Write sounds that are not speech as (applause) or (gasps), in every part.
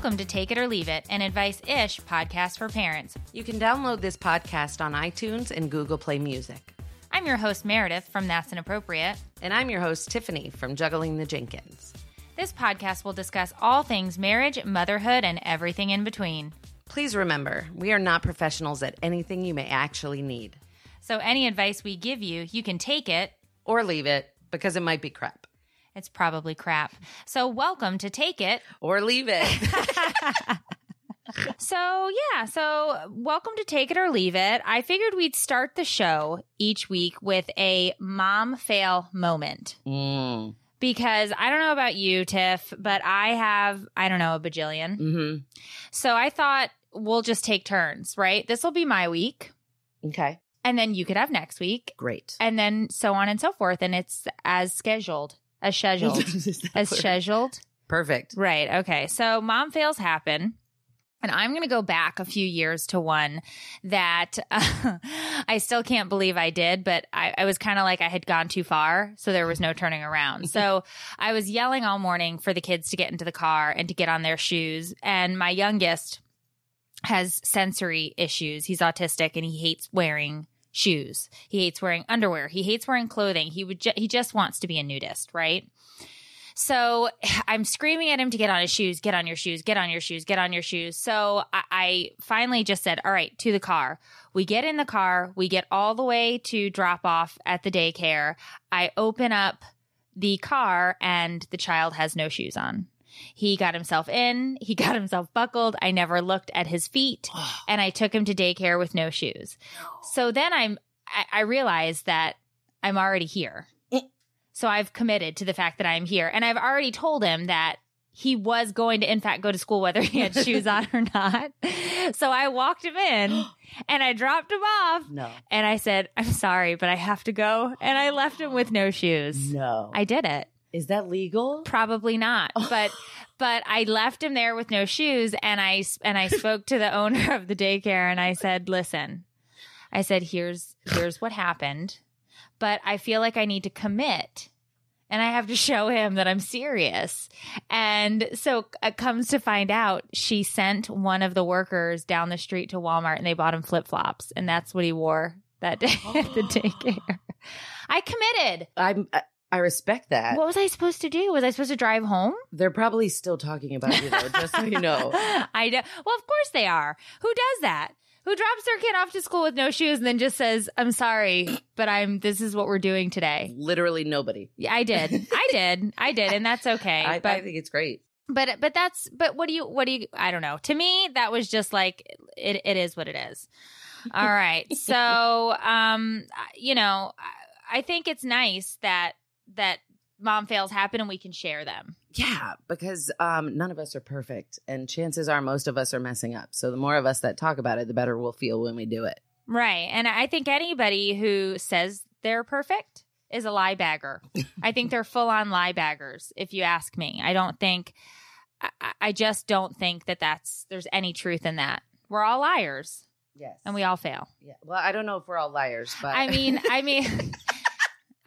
Welcome to Take It or Leave It, an advice ish podcast for parents. You can download this podcast on iTunes and Google Play Music. I'm your host, Meredith from That's Inappropriate. And I'm your host, Tiffany from Juggling the Jenkins. This podcast will discuss all things marriage, motherhood, and everything in between. Please remember, we are not professionals at anything you may actually need. So, any advice we give you, you can take it Or leave it because it might be crap. It's probably crap. So, welcome to Take It. Or leave it. (laughs) So, yeah, so welcome to Take It or Leave It. I figured we'd start the show each week with a mom fail moment mm. because I don't know about you, Tiff, but I have, I don't know, a bajillion. hmm So, I thought we'll just take turns, right? This will be my week, Okay. and then you could have next week, Great. and then so on and so forth. And it's as scheduled, as scheduled, (laughs) as scheduled. Perfect. Right. Okay. So mom fails happen. And I'm going to go back a few years to one that uh, (laughs) I still can't believe I did, but I, I was kind of like I had gone too far. So there was no turning around. so (laughs) I was yelling all morning for the kids to get into the car and to get on their shoes. And my youngest has sensory issues. He's autistic and he hates wearing shoes. He hates wearing underwear. He hates wearing clothing. He would ju- he just wants to be a nudist, right? So (sighs) I'm screaming at him to get on his shoes, get on your shoes, get on your shoes, get on your shoes. So I, I finally just said, all right, to the car. We get in the car. We get all the way to drop off at the daycare. I open up the car and the child has no shoes on. He got himself in. He (laughs) got himself buckled. I never looked at his feet (gasps) and I took him to daycare with no shoes. So then I'm, I, I realized that I'm already here. Mm. So I've committed to the fact that I'm here. And I've already told him that he was going to, in fact, go to school whether he had shoes on or (laughs) not. So I walked him in (gasps) and I dropped him off. No. And I said, I'm sorry, but I have to go. And I left him with no shoes. No. I did it. Is that legal? Probably not, (laughs) but but I left him there with no shoes, and I and I spoke to the (laughs) owner of the daycare, and I said, "Listen, I said here's here's what happened, but I feel like I need to commit." And I have to (laughs) show him that I'm serious. And so it comes to find out she sent one of the workers down the street to Walmart and they bought him flip flops. And that's what he wore that day at the (gasps) daycare. I committed. I'm. Uh, I, respect that. What was I supposed to do? Was I supposed to drive home? They're probably still talking about you, though, just so you know. (laughs) I know. Well, of course they are. Who does that? Who drops their kid off to school with no shoes and then just says, "I'm sorry, but I'm. This is what we're doing today." Literally nobody. Yeah, I did. I (laughs) did. I did, and that's okay. I, but I think it's great. but but that's but what do you what do you I don't know. To me, that was just like it. It is what it is. All right. (laughs) So um, you know, I think it's nice that that mom fails happen and we can share them. Yeah, because um, none of us are perfect, and chances are most of us are messing up. So the more of us that talk about it, the better we'll feel when we do it. Right. And I think anybody who says they're perfect is a lie bagger. (laughs) I think they're full on lie baggers, if you ask me. I don't think, I, I just don't think that that's, there's any truth in that. We're all liars Yes, and we all fail. Yeah. Well, I don't know if we're all liars, but I mean, I mean, (laughs) (laughs)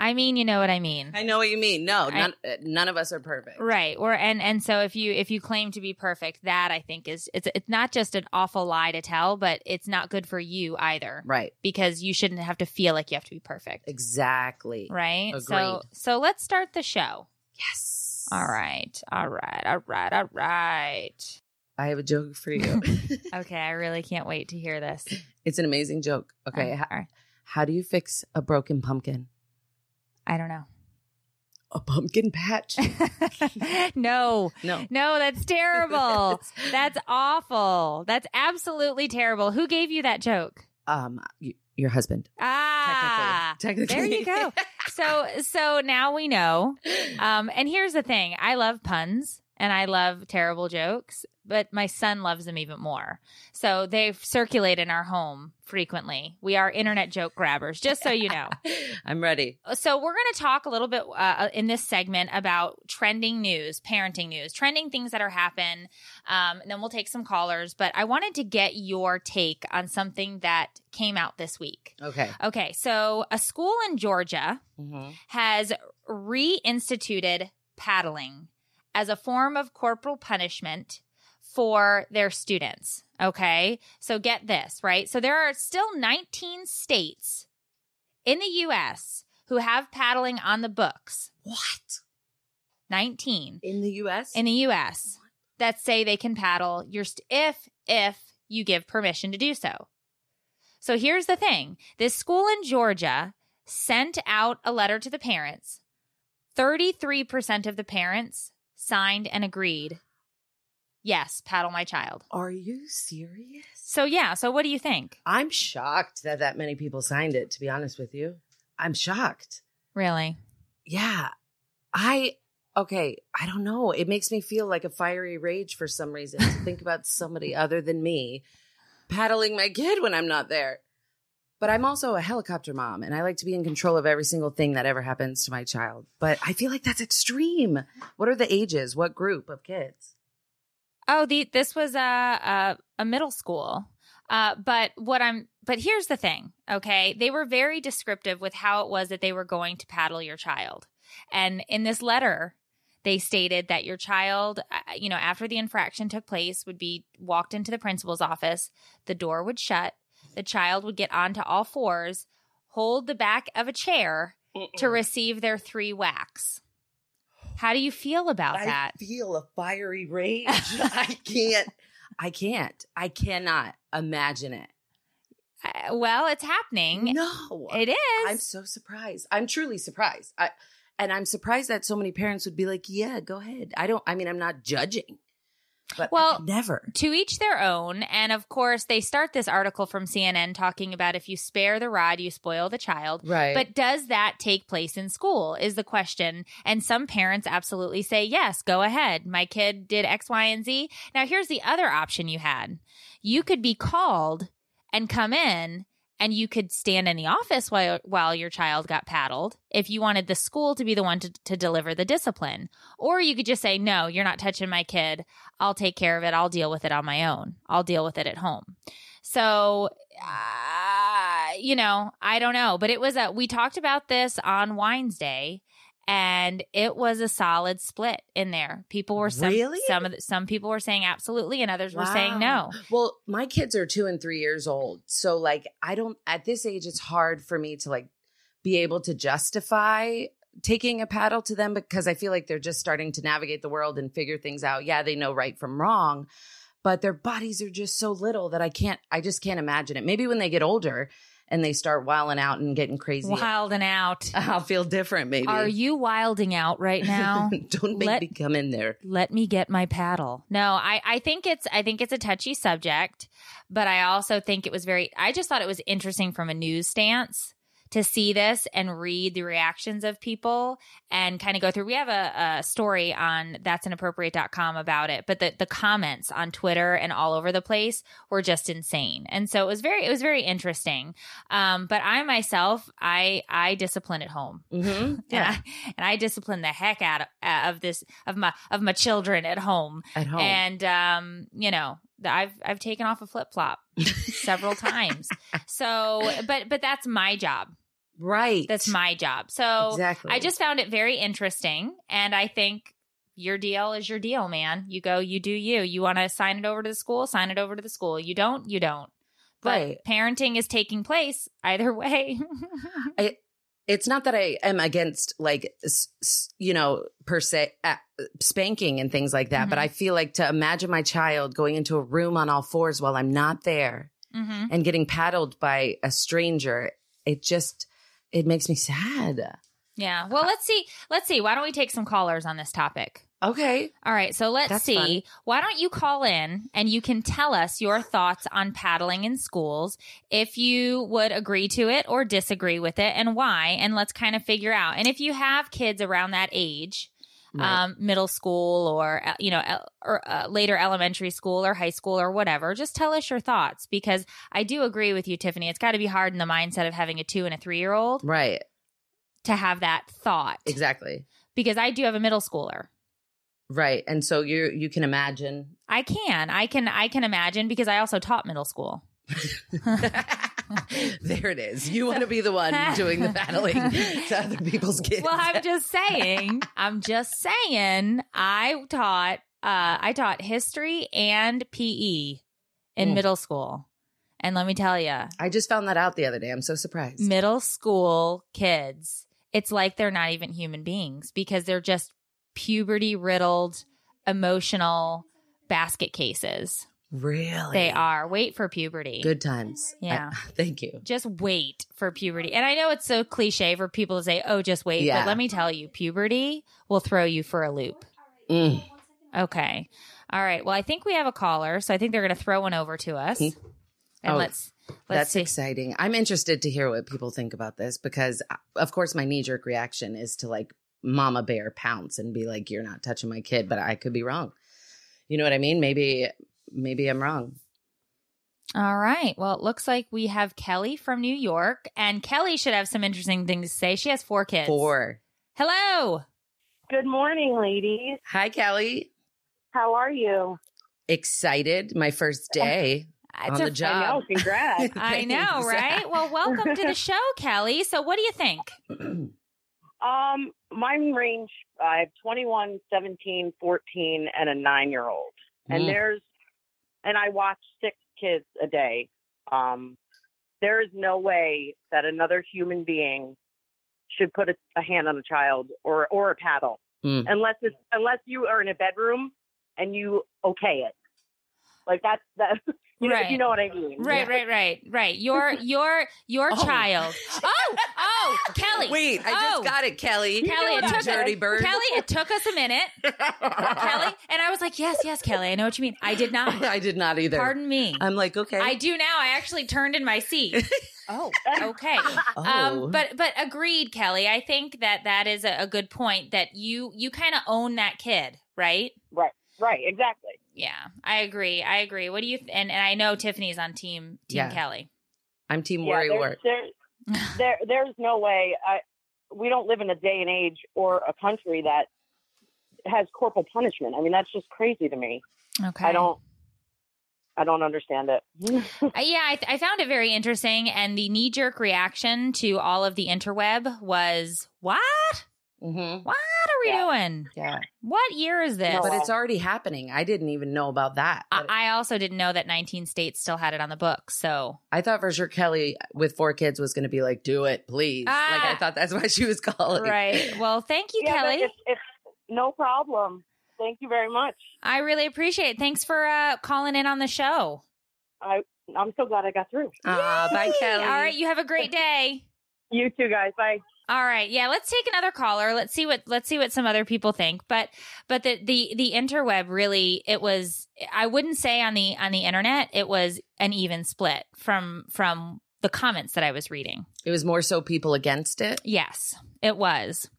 I mean, you know what I mean. I know what you mean. No, I- none, uh, none of us are perfect. Right. Or and and so if you if you claim to be perfect, that I think is it's it's not just an awful lie to tell, but it's not good for you either. Right. Because you shouldn't have to feel like you have to be perfect. Exactly. Right? So Agreed. so let's start the show. Yes. All right. All right. All right. All right. I have a joke for you. (laughs) (laughs) Okay, I really can't wait to hear this. it's an amazing joke. Okay. Uh, How, all right. how do you fix a broken pumpkin? I don't know. A pumpkin patch? (laughs) no. no. No, that's terrible. (laughs) that's awful. That's absolutely terrible. Who gave you that joke? Um, y- your husband. Ah. Technically. There you go. So so now we know. (laughs) Um and here's the thing. I love puns and I love terrible jokes, but my son loves them even more. So they circulate in our home frequently. We are internet joke grabbers, just so you know. (laughs) I'm ready. So we're going to talk a little bit uh, in this segment about trending news, parenting news, trending things that are happen. Um, and then we'll take some callers. But I wanted to get your take on something that came out this week. Okay. Okay, so a school in Georgia Mhm. has reinstituted paddling as a form of corporal punishment for their students. Okay. So get this, right? So there are still 19 states in the US who have paddling on the books. What? 19 In the US? in the US that say they can paddle your st- if if you give permission to do so. So here's the thing. This school in Georgia sent out a letter to the parents. 33% of the parents signed and agreed. Yes, paddle my child. Are you serious? So yeah, so what do you think? I'm shocked that that many people signed it, to be honest with you. I'm shocked. Really? Yeah. I, okay, I don't know. It makes me feel like a fiery rage for some reason to think about somebody other than me paddling my kid when I'm not there. But I'm also a helicopter mom and I like to be in control of every single thing that ever happens to my child. But I feel like that's extreme. What are the ages? What group of kids? Oh, the this was a a, a middle school. Uh, but what I'm but here's the thing, okay? They were very descriptive with how it was that they were going to paddle your child. And in this letter, they stated that your child, uh, you know, after the infraction took place, would be walked into the principal's office, the door would shut, the child would get onto all fours, hold the back of a chair to receive their three whacks. How do you feel about I that? I feel a fiery rage. (laughs) I can't. I can't. I cannot imagine it. Uh, well, it's happening. No, It is. I'm so surprised. I'm truly surprised. I, and I'm surprised that so many parents would be like, "Yeah, go ahead." I don't. I mean, I'm not judging, but Well, never. to each their own. And of course, they start this article from CNN talking about if you spare the rod, you spoil the child. Right. But does that take place in school? Is the question. And some parents absolutely say, yes, go ahead. My kid did X, Y, and Z. Now, here's the other option you had you could be called and come in. And you could stand in the office while while your child got paddled if you wanted the school to be the one to, to deliver the discipline. Or you could just say, No, you're not touching my kid. I'll take care of it. I'll deal with it on my own. I'll deal with it at home. So, uh, you know, I don't know, but it was a, we talked about this on wednesday Day and it was a solid split in there. People were some, Really? some of the, some people were saying absolutely and others were saying no. Well, my kids are two and three years old. So, like, I don't, at this age, it's hard for me to, like, be able to justify taking a paddle to them because I feel like they're just starting to navigate the world and figure things out. Yeah, they know right from wrong, but their bodies are just so little that I can't, I just can't imagine it. Maybe when they get older and they start wilding out and getting crazy, Wilding out. (laughs) I'll feel different, maybe. Are you wilding out right now? (laughs) don't make Let- me come in there. let me get my paddle. No, I, I think it's I think it's a touchy subject, but I also think it was very I just thought it was interesting from a news stance to see this and read the reactions of people and kind of go through. We have a, a story on that's inappropriate.com about it, but the, the comments on Twitter and all over the place were just insane. And so it was very, it was very interesting. Um, but I myself, I, I discipline at home. Mm-hmm. (laughs) And, Yeah. I, and I discipline the heck out of, uh, of this of my of my children at home. At home. And um, you know, I've I've taken off a flip flop (laughs) several times. So, but but that's my job. Right. That's my job. So exactly. I just found it very interesting, and I think your deal is your deal, man. You go, you do you. You want to sign it over to the school, sign it over to the school. You don't, you don't. But Right. parenting is taking place either (laughs) way. it's not that I am against like s- s- you know per se uh, spanking and things like that, but Mhm. I feel like to imagine my child going into a room on all fours while I'm not there hmm and getting paddled by a stranger, it just it makes me sad. Yeah. Well, let's see. Let's see. Why don't we take some callers on this topic? Okay, All right, so let's That's see. fun. Why don't you call in and you can tell us your thoughts on paddling in schools, if you would agree to it or disagree with it, and why, and let's kind of figure out. And if you have kids around that age, Right. um, middle school or uh, you know or uh, later elementary school or high school or whatever, just tell us your thoughts because I do agree with you, Tiffany. It's got to be hard in the mindset of having a two and a three year old right, to have that thought exactly, because I do have a middle schooler. right. And so you you can imagine. I can. I can I can imagine because I also taught middle school. (laughs) (laughs) (laughs) there it is. You want to be the one (laughs) doing the battling (laughs) to other people's kids. Well, I'm just saying, I'm just saying I taught uh, I taught history and PE in Mm. middle school. And let me tell you, I just found that out the other day. I'm so surprised. middle school kids, it's like they're not even human beings because they're just puberty riddled, emotional basket cases. Really? They are. Wait for puberty. Good times. Yeah. I- (laughs) thank you. Just wait for puberty. And I know it's so cliche for people to say, oh, just wait. Yeah. But let me tell you, puberty will throw you for a loop. Mm. Okay. All right. Well, I think we have a caller, so I think they're going to throw one over to us. And Oh, let's let's That's see. exciting. I'm interested to hear what people think about this because, uh, of course, my knee jerk reaction is to like mama bear pounce and be like, "You're not touching my kid," but I could be wrong. You know what I mean? Maybe, maybe I'm wrong. All right. Well, it looks like we have Kelly from New York, and Kelly should have some interesting things to say. She has four kids. Four. Hello. Good morning, ladies. Hi, Kelly. How are you? Excited. My first (laughs) day It's on a- the job. I know, congrats. (laughs) I know, right? Well, (laughs) welcome to the show, Kelly. So, what do you think? (clears throat) um, mine range, I have 21, 17, 14, and a nine year old. And Mm. there's, and I watch six kids a day. Um, there is no way that another human being should put a, a hand on a child or, or a paddle Mm. unless it's, unless you are in a bedroom and you okay it. Like that's that, (laughs) you know, Right. you know what I mean? Right, right, right, right. Your (laughs) your your Oh. child. Oh, oh, Kelly. Wait, I Oh. just got it, Kelly. Kelly, it you took dirty us, bird. Kelly, it took us a minute, (laughs) Kelly, and I was like, "Yes, yes, Kelly, I know what you mean." I did not. (laughs) I did not either. Pardon me. I'm like, okay. I do now. I actually turned in my seat. oh, okay. oh. Um, but but agreed, Kelly. I think that that is a, a good point. That you you kind of own that kid, right? Right, right, exactly. Yeah, I agree. I agree. What do you? Th- and and I know Tiffany's on team Team Yeah. Kelly. I'm team Yeah, worry there's, work. there, (laughs) there, there's no way. I, we don't live in a day and age or a country that has corporal punishment. I mean, that's just crazy to me. Okay. I don't, I don't understand it. (laughs) Yeah, I, I found it very interesting, and the knee jerk reaction to all of the interweb was, "What? Mm-hmm. What are we Yeah. doing? Yeah. What year is this?" No, But it's already happening. I didn't even know about that. I, I also didn't know that 19 states still had it on the books. So I thought for sure Kelly with four kids was going to be like, do it, please. like, Ah. I thought that's why she was calling. right. Well, thank you, yeah, Kelly. it's, it's no problem. Thank you very much. I really appreciate it. Thanks for uh, calling in on the show. I, I'm so glad I got through. Ah, bye, Yay. Kelly. All right, you have a great day. You too, guys. Bye. All right, yeah. Let's take another caller. Let's see what let's see what some other people think. But but the the the interweb really it was. I wouldn't say on the on the internet it was an even split from from the comments that I was reading. It was more so people against it. Yes, it was.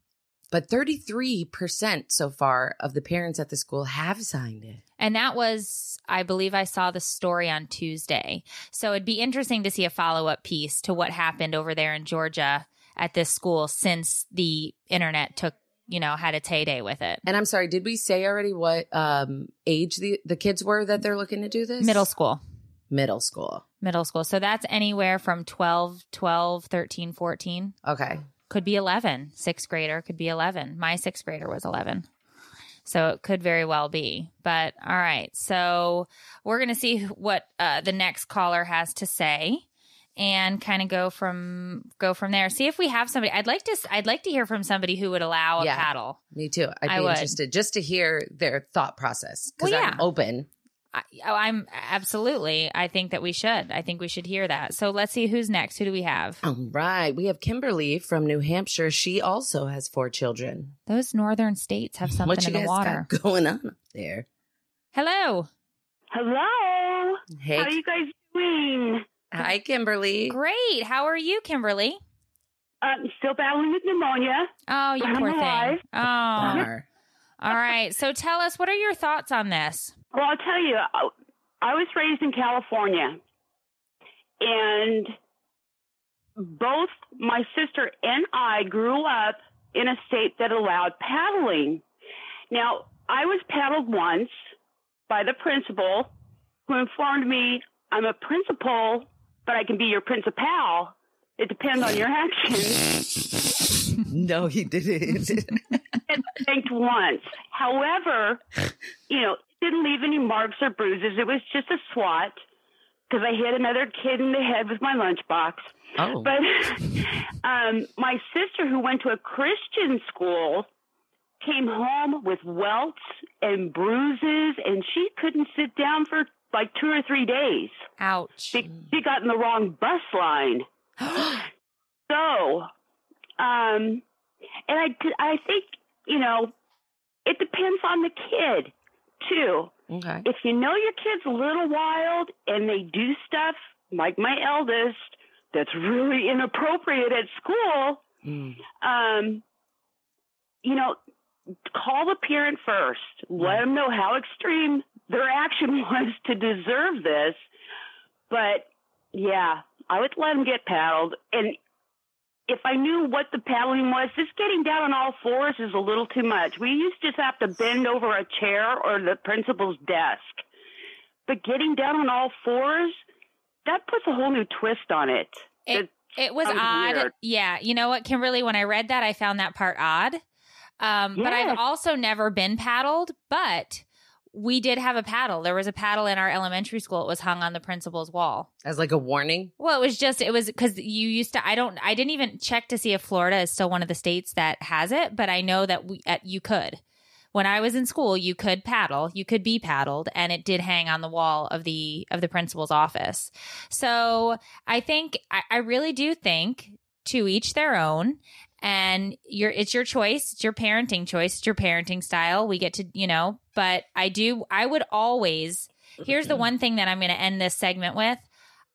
But 33% so far of the parents at the school have signed it. And that was, I believe I saw the story on Tuesday. So it'd be interesting to see a follow up piece to what happened over there in Georgia at this school since the internet took, you know, had its heyday with it. And I'm sorry, did we say already what um, age the, the kids were that they're looking to do this? Middle school. Middle school. Middle school. So that's anywhere from 12, 12, 13, 14. Okay. Could be 11. Sixth grader could be 11. My sixth grader was 11. So it could very well be. But all right. So we're going to see what uh, the next caller has to say and kind of go from go from there. See if we have somebody. I'd like to I'd like to hear from somebody who would allow a Yeah. paddle. Me too. I'd I be would. interested just to hear their thought process because Well, I'm yeah. open. I, oh, I'm absolutely. I think that we should. I think we should hear that. So let's see who's next. Who do we have? All right. We have Kimberly from New Hampshire. She also has four children. Those northern states have (laughs) something what you in the water. got going on up there? Hello. Hello. Hey, How are you guys doing? Hi, Kimberly. Great. How are you, Kimberly? I'm still battling with pneumonia. Oh, you I'm poor thing. alive. Oh, Bummer. all right. So tell us, what are your thoughts on this? Well, I'll tell you, I, I was raised in California, and both my sister and I grew up in a state that allowed paddling. Now, I was paddled once by the principal, who informed me I'm a principal, but I can be your principal. It depends on your actions. (laughs) no, he didn't. (laughs) spanked once. However, you know, it didn't leave any marks or bruises. It was just a swat because I hit another kid in the head with my lunchbox. Oh, But (laughs) um, my sister, who went to a Christian school, came home with welts and bruises, and she couldn't sit down for like two or three days. Ouch. She, she got in the wrong bus line. (gasps) So, um, and I, I think, you know, it depends on the kid too. okay. If you know your kid's a little wild and they do stuff like my eldest that's really inappropriate at school, Mm. um, you know, call the parent first. Let them know how extreme their action (laughs) was to deserve this. But yeah, I would let them get paddled. And if I knew what the paddling was, just getting down on all fours is a little too much. We used to just have to bend over a chair or the principal's desk. But getting down on all fours, that puts a whole new twist on it. It, it was was odd. weird. Yeah. You know what, Kimberly, when I read that, I found that part odd. Um, But I've also never been paddled, but we did have a paddle. There was a paddle in our elementary school. It was hung on the principal's wall. As like a warning. Well, it was just, it was because you used to, I don't, I didn't even check to see if Florida is still one of the states that has it, but I know that we, uh, you could. When I was in school, you could paddle, you could be paddled, and it did hang on the wall of the of the principal's office. So I think I, I really do think to each their own, and your it's your choice, it's your parenting choice, it's your parenting style. We get to you know, but I do I would always. Here's the one thing that I'm going to end this segment with.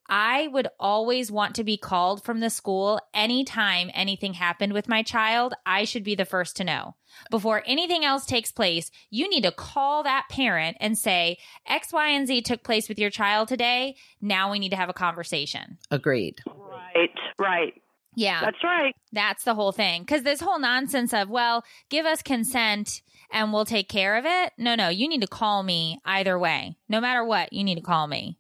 I would always want to be called from the school anytime anything happened with my child. I should be the first to know. Before anything else takes place, you need to call that parent and say, X, Y, and Z took place with your child today. Now we need to have a conversation. Agreed. Right, right. Yeah. That's right. That's the whole thing. Because this whole nonsense of, well, give us consent and we'll take care of it. No, no, you need to call me either way. No matter what, you need to call me.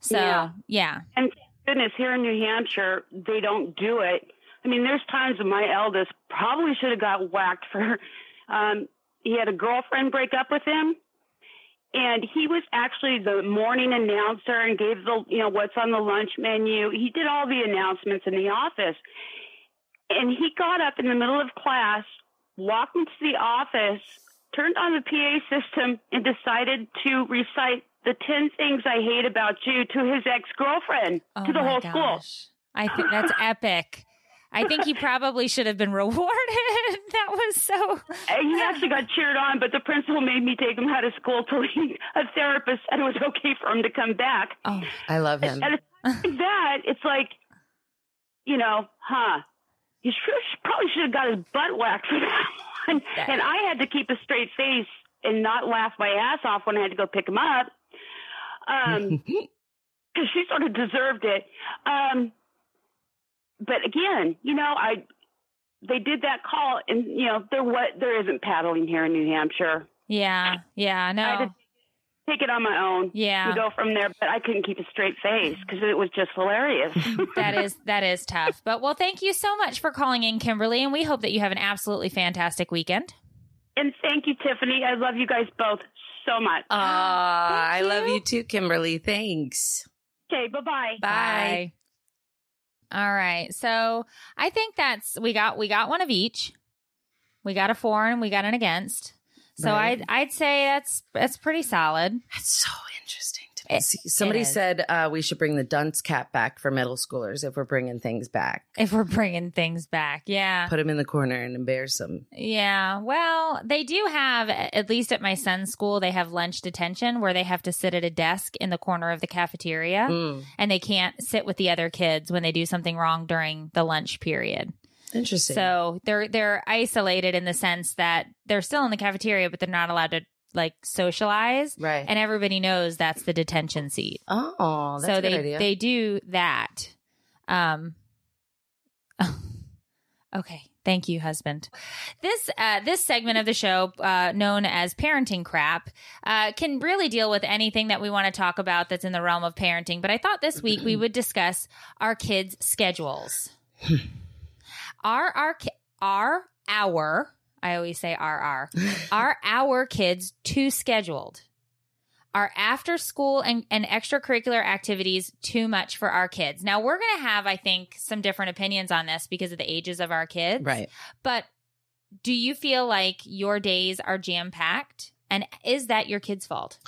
So, Yeah. yeah. And goodness, here in New Hampshire, they don't do it. I mean, there's times when my eldest probably should have got whacked for. (laughs) Um, he had a girlfriend break up with him, and he was actually the morning announcer and gave the you know what's on the lunch menu. He did all the announcements in the office, and he got up in the middle of class, walked into the office, turned on the PA system, and decided to recite the 10 things I hate about you to his ex girlfriend, Oh to the whole school. gosh. I think that's epic. I think he probably should have been (laughs) rewarded. (laughs) that was so. And he actually got cheered on, but the principal made me take him out of school till he, (laughs) a therapist said it was okay for him to come back. Oh, I love him. And it's that, it's like, you know, huh? He probably should have got his butt whacked for (laughs) that one. That- And I had to keep a straight face and not laugh my ass off when I had to go pick him up. Um, because she sort of deserved it. Um, but again, you know, I they did that call, and you know, there what there isn't paddling here in New Hampshire. yeah. Yeah. I No. had to take it on my own. Yeah. to go from there, but I couldn't keep a straight face because it was just hilarious. (laughs) that is that is tough. But well, thank you so much for calling in, Kimberly, and we hope that you have an absolutely fantastic weekend. and thank you, Tiffany. I love you guys both so much. Ah, I Thank love you. you too, Kimberly. Thanks. okay, Bye. bye bye. All right. So I think that's we got we got one of each. We got a for and we got an against. So Right. I'd I'd say that's that's pretty solid. That's so interesting. It- Somebody it said uh, we should bring the dunce cap back for middle schoolers if we're bringing things back. If we're bringing things back, yeah. Put them in the corner and embarrass them. Yeah. Well, they do have, at least at my son's school, they have lunch detention where they have to sit at a desk in the corner of the cafeteria Mm, and they can't sit with the other kids when they do something wrong during the lunch period. interesting. So they're they're isolated in the sense that they're still in the cafeteria, but they're not allowed to like socialize. right. And everybody knows that's the detention seat. oh, that's so a good they idea. they do that. Um. (laughs) Okay, thank you, husband. This uh, this segment of the show, uh, known as parenting crap, uh, can really deal with anything that we want to talk about that's in the realm of parenting. But I thought this week we would discuss our kids' schedules. are our ki- are our I always say RR. (laughs) are our kids too scheduled? Are after school and, and extracurricular activities too much for our kids? Now, we're going to have, I think, some different opinions on this because of the ages of our kids. Right. But do you feel like your days are jam packed? And is that your kid's fault?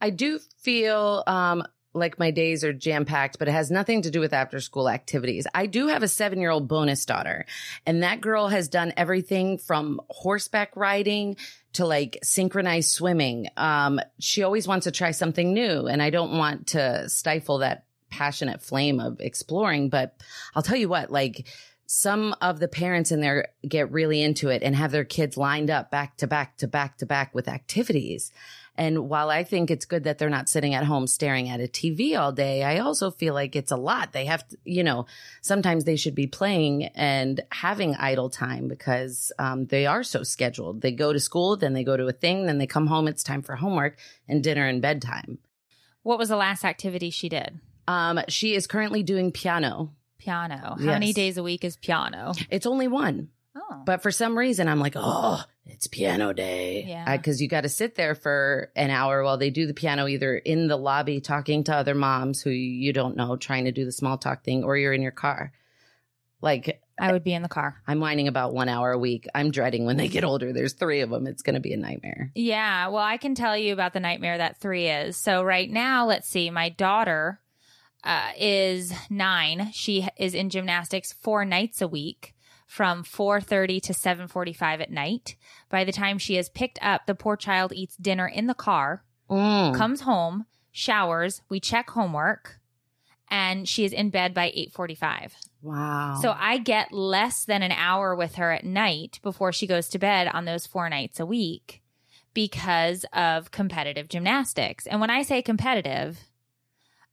I do feel um, like my days are jam packed, but it has nothing to do with after school activities. I do have a seven year old bonus daughter, and that girl has done everything from horseback riding to like synchronized swimming. Um, she always wants to try something new, and I don't want to stifle that passionate flame of exploring. But I'll tell you what, like, some of the parents in there get really into it and have their kids lined up back to back to back to back with activities. And while I think it's good that they're not sitting at home staring at a TV all day, I also feel like it's a lot. They have to, you know, sometimes they should be playing and having idle time because um, they are so scheduled. They go to school, then they go to a thing, then they come home. It's time for homework and dinner and bedtime. What was the last activity she did? Um, she is currently doing piano. Piano. How Yes. many days a week is piano? It's only one. Oh. But for some reason, I'm like, oh, it's piano day. Yeah. Because you got to sit there for an hour while they do the piano, either in the lobby talking to other moms who you don't know, trying to do the small talk thing, or you're in your car. Like, I would be in the car. I'm whining about one hour a week. I'm dreading when they get older. There's three of them. It's going to be a nightmare. Yeah, well, I can tell you about the nightmare that three is. So right now, let's see, my daughter uh, is nine. She is in gymnastics four nights a week from 4.30 to 7.45 at night by the time she is picked up the poor child eats dinner in the car Mm. comes home showers we check homework and she is in bed by 8.45 Wow. so I get less than an hour with her at night before she goes to bed on those four nights a week because of competitive gymnastics. And when I say competitive,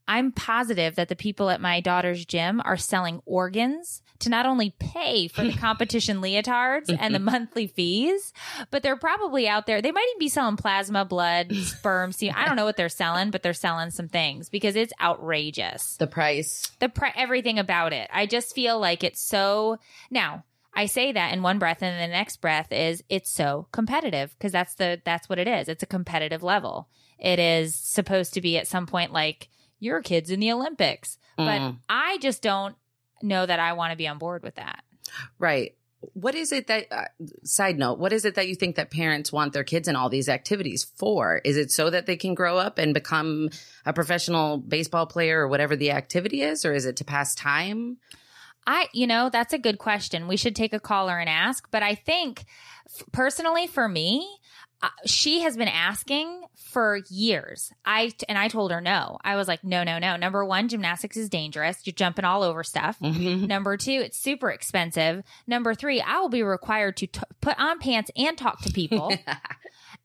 I'm positive that the people at my daughter's gym are selling organs to not only pay for the (laughs) competition leotards and the (laughs) monthly fees, but they're probably out there. They might even be selling plasma, blood, (laughs) sperm, semen. I don't know what they're selling, but they're selling some things because it's outrageous the price. the pre- everything about it. I just feel like it's so now. I say that in one breath, and the next breath is it's so competitive because that's the that's what it is. It's a competitive level. It is supposed to be at some point like your kids in the Olympics, but Mm. I just don't know that I want to be on board with that. Right. What is it that, uh, side note, what is it that you think that parents want their kids in all these activities for? Is it so that they can grow up and become a professional baseball player or whatever the activity is? Or is it to pass time? I, you know, that's a good question. We should take a caller and ask. But I think, f- personally, for me, uh, she has been asking for years. I and I told her no. I was like, no, no, no. Number one, gymnastics is dangerous. You're jumping all over stuff. Mhm. Number two, it's super expensive. Number three, I will be required to t- put on pants and talk to people. (laughs)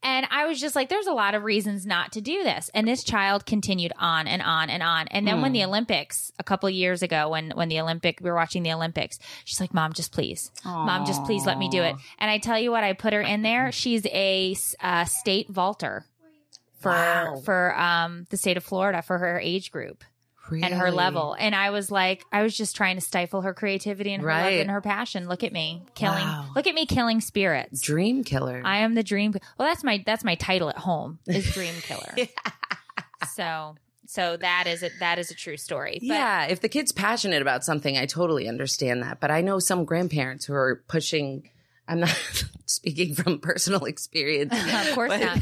And I was just like, there's a lot of reasons not to do this. And this child continued on and on and on. And then when Hmm. the Olympics, a couple of years ago, when when the Olympic, we were watching the Olympics, she's like, Mom, just please, Mom, just please let me do it. And I tell you what, I put her in there. She's a uh, state vaulter for Wow. for um the state of Florida for her age group and her level. And I was like, I was just trying to stifle her creativity and her love Right. and her passion. Look at me killing. Wow. Look at me killing spirits. Dream killer. I am the dream. Well, that's my that's my title at home is dream (laughs) killer. so so that is it. That is a true story. But yeah, if the kid's passionate about something, I totally understand that. But I know some grandparents who are pushing. I'm not (laughs) speaking from personal (laughs) experience. of course but, not.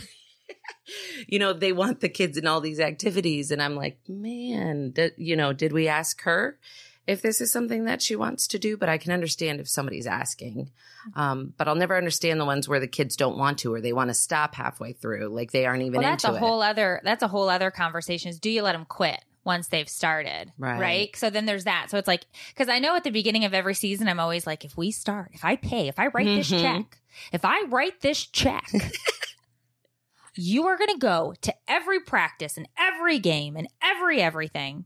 You know, they want the kids in all these activities, and I'm like, man, did, you know, did we ask her if this is something that she wants to do? But I can understand if somebody's asking. Um, but I'll never understand the ones where the kids don't want to, or they want to stop halfway through, like they aren't even Well, that's a it. whole other that's a whole other conversation. Is do you let them quit? Once they've started, Right. So then there's that. So it's like, because I know at the beginning of every season, I'm always like, if we start, if I pay, if I write this Mhm. check, if I write this check, (laughs) you are going to go to every practice and every game and every everything.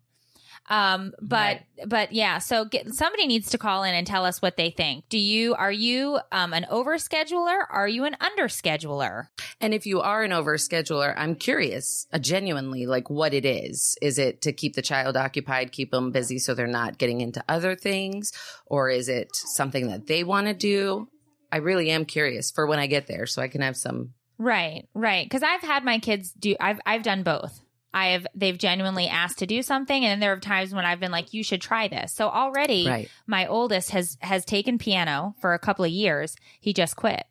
Um, but but yeah, so get, somebody needs to call in and tell us what they think. Do you are you um an overscheduler? Are you an underscheduler? And if you are an overscheduler, I'm curious, uh, genuinely, like what it is. Is it to keep the child occupied, keep them busy so they're not getting into other things? Or is it something that they want to do? I really am curious for when I get there so I can have some. Right, right. Because I've had my kids do. I've I've done both. I have. They've genuinely asked to do something, and then there are times when I've been like, "You should try this." So already, Right. my oldest has has taken piano for a couple of years. He just quit,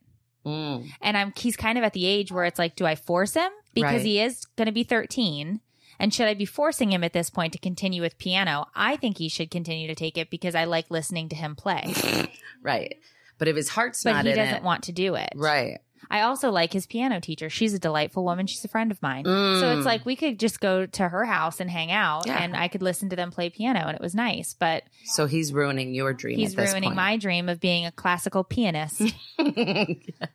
Mm. and I'm he's kind of at the age where it's like, do I force him because Right. he is going to be 13? And should I be forcing him at this point to continue with piano? I think he should continue to take it because I like listening to him play. (laughs) Right. But if his heart's but not he in doesn't it, want to do it. right. I also like his piano teacher. She's a delightful woman. She's a friend of mine. So Mm. it's like we could just go to her house and hang out Yeah. and I could listen to them play piano and it was nice. But So he's ruining your dream. he's ruining point. my dream of being a classical pianist. (laughs)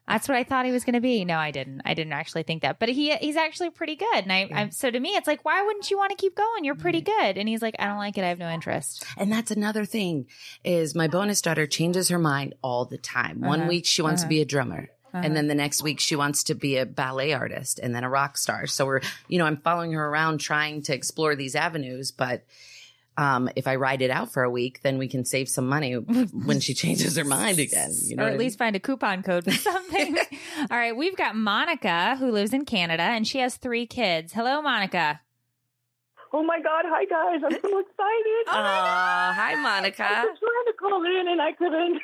That's what I thought he was going to be. No, I didn't. I didn't actually think that. But he he's actually pretty good. And I, I'm so to me, it's like, why wouldn't you want to keep going? You're pretty good. And he's like, I don't like it. I have no interest. And that's another thing is my bonus daughter changes her mind all the time. One Uh-huh. week she wants Uh-huh. to be a drummer. Uh-huh. And then the next week she wants to be a ballet artist and then a rock star. So we're, you know, I'm following her around trying to explore these avenues. But um, if I ride it out for a week, then we can save some money (laughs) when she changes her mind again. You know, or at I least find a coupon code for (laughs) something. All right, we've got Monica who lives in Canada and she has three kids. Hello, Monica. Oh my God! Hi guys! I'm so excited. mean? Aw, hi, I Monica. was trying to call in and I couldn't.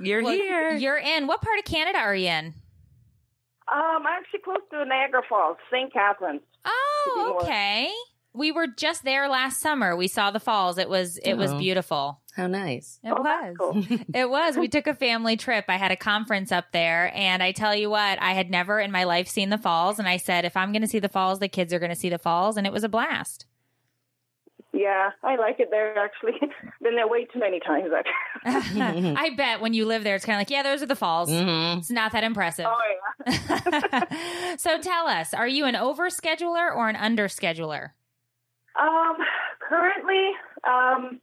(laughs) You're Well, here. You're in. What part of Canada are you in? um, I'm actually close to Niagara Falls, St. Catharines. Oh, more- okay. We were just there last summer. We saw the falls. It was it was Oh. beautiful. How nice. It Oh, was. cool. (laughs) (laughs) It was. We took a family trip. I had a conference up there, and I tell you what, I had never in my life seen the falls. And I said, if I'm going to see the falls, the kids are going to see the falls, and it was a blast. Yeah, I like it there. Actually, (laughs) been there way too many times. Actually. I bet when you live there, it's kind of like, yeah, those are the falls. hmm It's not that impressive. Oh yeah. so tell us, are you an overscheduler or an underscheduler? Um, currently, um,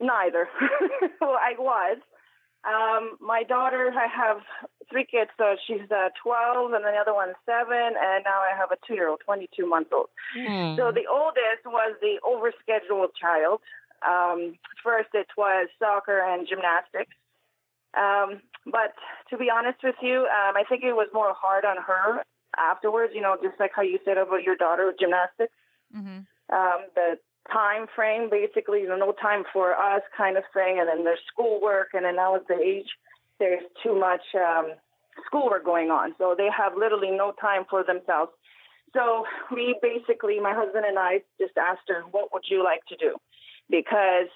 neither. (laughs) well, I was. Um, my daughter, I have three kids. So she's uh, 12, and then the other one's seven, and now I have a two-year-old, 22 months old. Mm-hmm. So the oldest was the overscheduled child. Um, first, it was soccer and gymnastics. Um, but to be honest with you, um, I think it was more hard on her afterwards. You know, just like how you said about your daughter with gymnastics. Mm-hmm. Um, the time frame, basically, you know, no time for us kind of thing, and then there's schoolwork, and then now at the age, there's too much um, schoolwork going on, so they have literally no time for themselves. So we basically, my husband and I, just asked her, "What would you like to do?" Because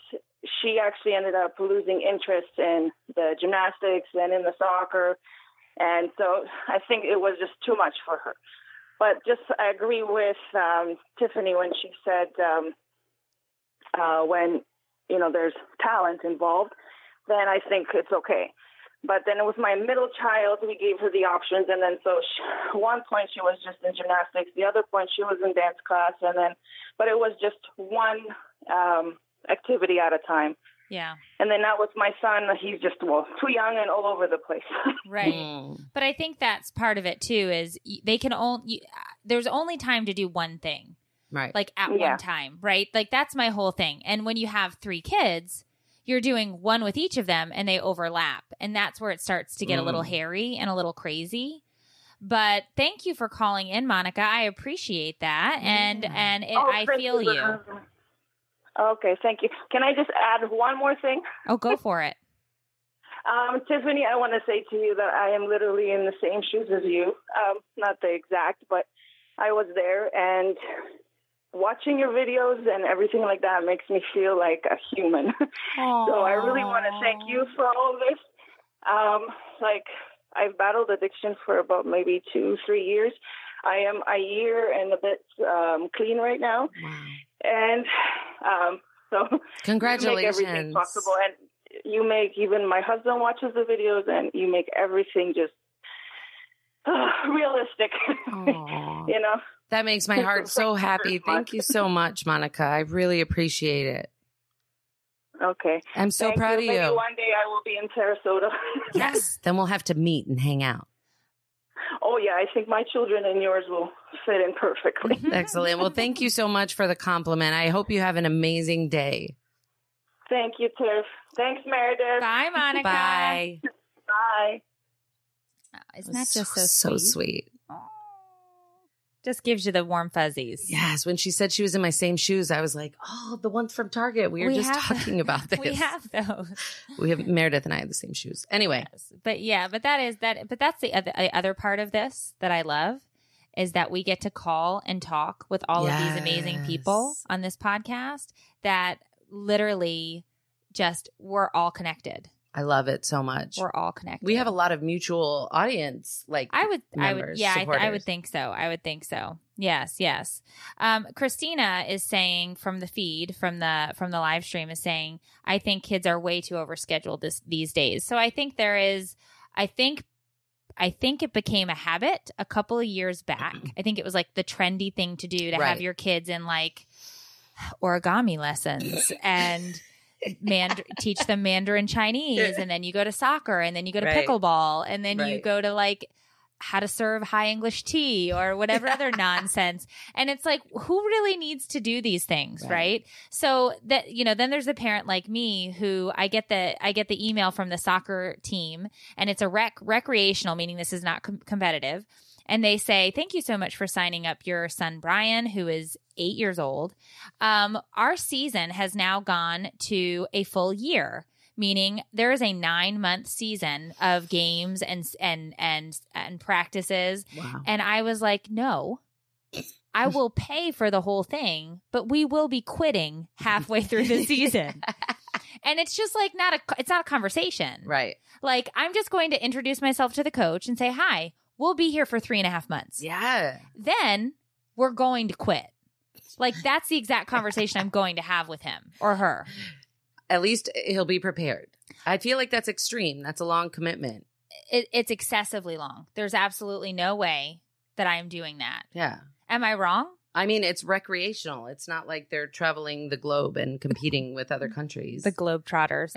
she actually ended up losing interest in the gymnastics and in the soccer, and so I think it was just too much for her. But just I agree with um, Tiffany when she said um, uh, when you know there's talent involved, then I think it's okay. But then with my middle child, we gave her the options, and then so she, one point she was just in gymnastics, the other point she was in dance class, and then but it was just one um, activity at a time. Yeah. And then now with my son, he's just well too young and all over the place. (laughs) Right. Mm. But I think that's part of it too. Is they can only there's only time to do one thing, Right. like at Yeah. one time, right? Like that's my whole thing. And when you have three kids, you're doing one with each of them, and they overlap, and that's where it starts to get a little Mm. hairy and a little crazy. But thank you for calling in, Monica. I appreciate that, and Yeah. and it, Oh, I feel for- you. Okay, thank you. Can I just add one more thing? Oh, go for it. (laughs) Um, Tiffany, I want to say to you that I am literally in the same shoes as you. Um, not the exact, but I was there and watching your videos and everything like that makes me feel like a human. (laughs) so I really want to thank you for all of this. Um, like I've battled addiction for about maybe two, three years. I am a year and a bit um, clean right now, Wow. and um, so (laughs) you make everything possible and you make even my husband watches the videos and you make everything just uh, (sighs) realistic (laughs) you know That makes my heart so happy. Thank you so much, Monica. I really appreciate it. okay I'm so Thank proud you. of Maybe you. one day i will be in sarasota (laughs) Yes. then we'll have to meet and hang out. Oh yeah i think my children and yours will fit in perfectly (laughs) Excellent. Well, thank you so much for the compliment. I hope you have an amazing day. thank you tiff Thanks, Meredith. Bye, Monica. Bye. Bye. Oh, Isn't that just so, so sweet? sweet? Just gives you the warm fuzzies. Yes, when she said she was in my same shoes, I was like, "Oh, the ones from Target." We were We just talking (laughs) about this. We have those. We have Meredith and I have the same shoes. Anyway, Yes. But yeah, but that is that. But that's the other, the other part of this that I love is that we get to call and talk with all of these amazing people on this podcast that literally just we're all connected. I love it so much. We're all connected. We have a lot of mutual audience. Like I would, I would, yeah, I, th- I would think so. I would think so. Yes, yes. Um, Christina is saying from the feed, from the from the live stream, is saying, I think kids are way too overscheduled this these days. So I think there is, I think, I think it became a habit a couple of years back. (clears throat) I think it was like the trendy thing to do to have your kids in like origami lessons (clears throat) and. Mand- teach them Mandarin Chinese, and then you go to soccer, and then you go to Right. pickleball, and then you go to like how to serve high English tea or whatever other (laughs) nonsense. And it's like, who really needs to do these things, Right. right. So that you know, then there's a parent like me who I get the I get the email from the soccer team, and it's a rec recreational, meaning this is not com- competitive. And they say, Thank you so much for signing up your son, Brian, who is eight years old. Um, our season has now gone to a full year meaning there is a nine month season of games and and and and practices wow. and i was like no i will pay for the whole thing but we will be quitting halfway through the season (laughs) and it's just like not a it's not a conversation Right. like i'm just going to introduce myself to the coach and say hi we'll be here for three and a half months Yeah. then we're going to quit like (laughs) that's the exact conversation i'm going to have with him or her At least he'll be prepared. I feel like that's extreme. That's a long commitment. it, it's excessively long. There's absolutely no way that I am doing that. Yeah. Am I wrong? I mean, it's recreational. It's not like they're traveling the globe and competing with other (laughs) countries. The Globetrotters.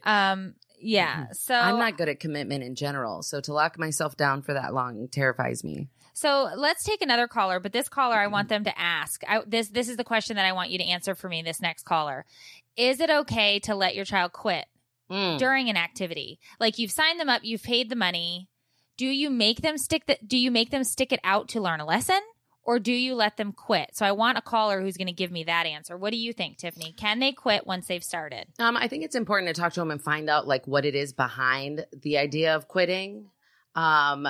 (laughs) um, yeah. So I'm not good at commitment in general. So to lock myself down for that long terrifies me. So let's take another caller, but this caller I want them to ask. I, this this is the question that I want you to answer for me. This next caller, is it okay to let your child quit Mm. during an activity? Like you've signed them up, you've paid the money. Do you make them stick the, Do you make them stick it out to learn a lesson, or do you let them quit? So I want a caller who's going to give me that answer. What do you think, Tiffany? Can they quit once they've started? Um, I think it's important to talk to them and find out like what it is behind the idea of quitting. Um,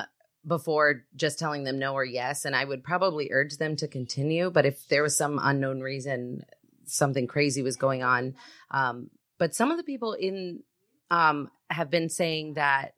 before just telling them no or yes. And I would probably urge them to continue. But if there was some unknown reason, something crazy was going on. Um, but some of the people in um, have been saying that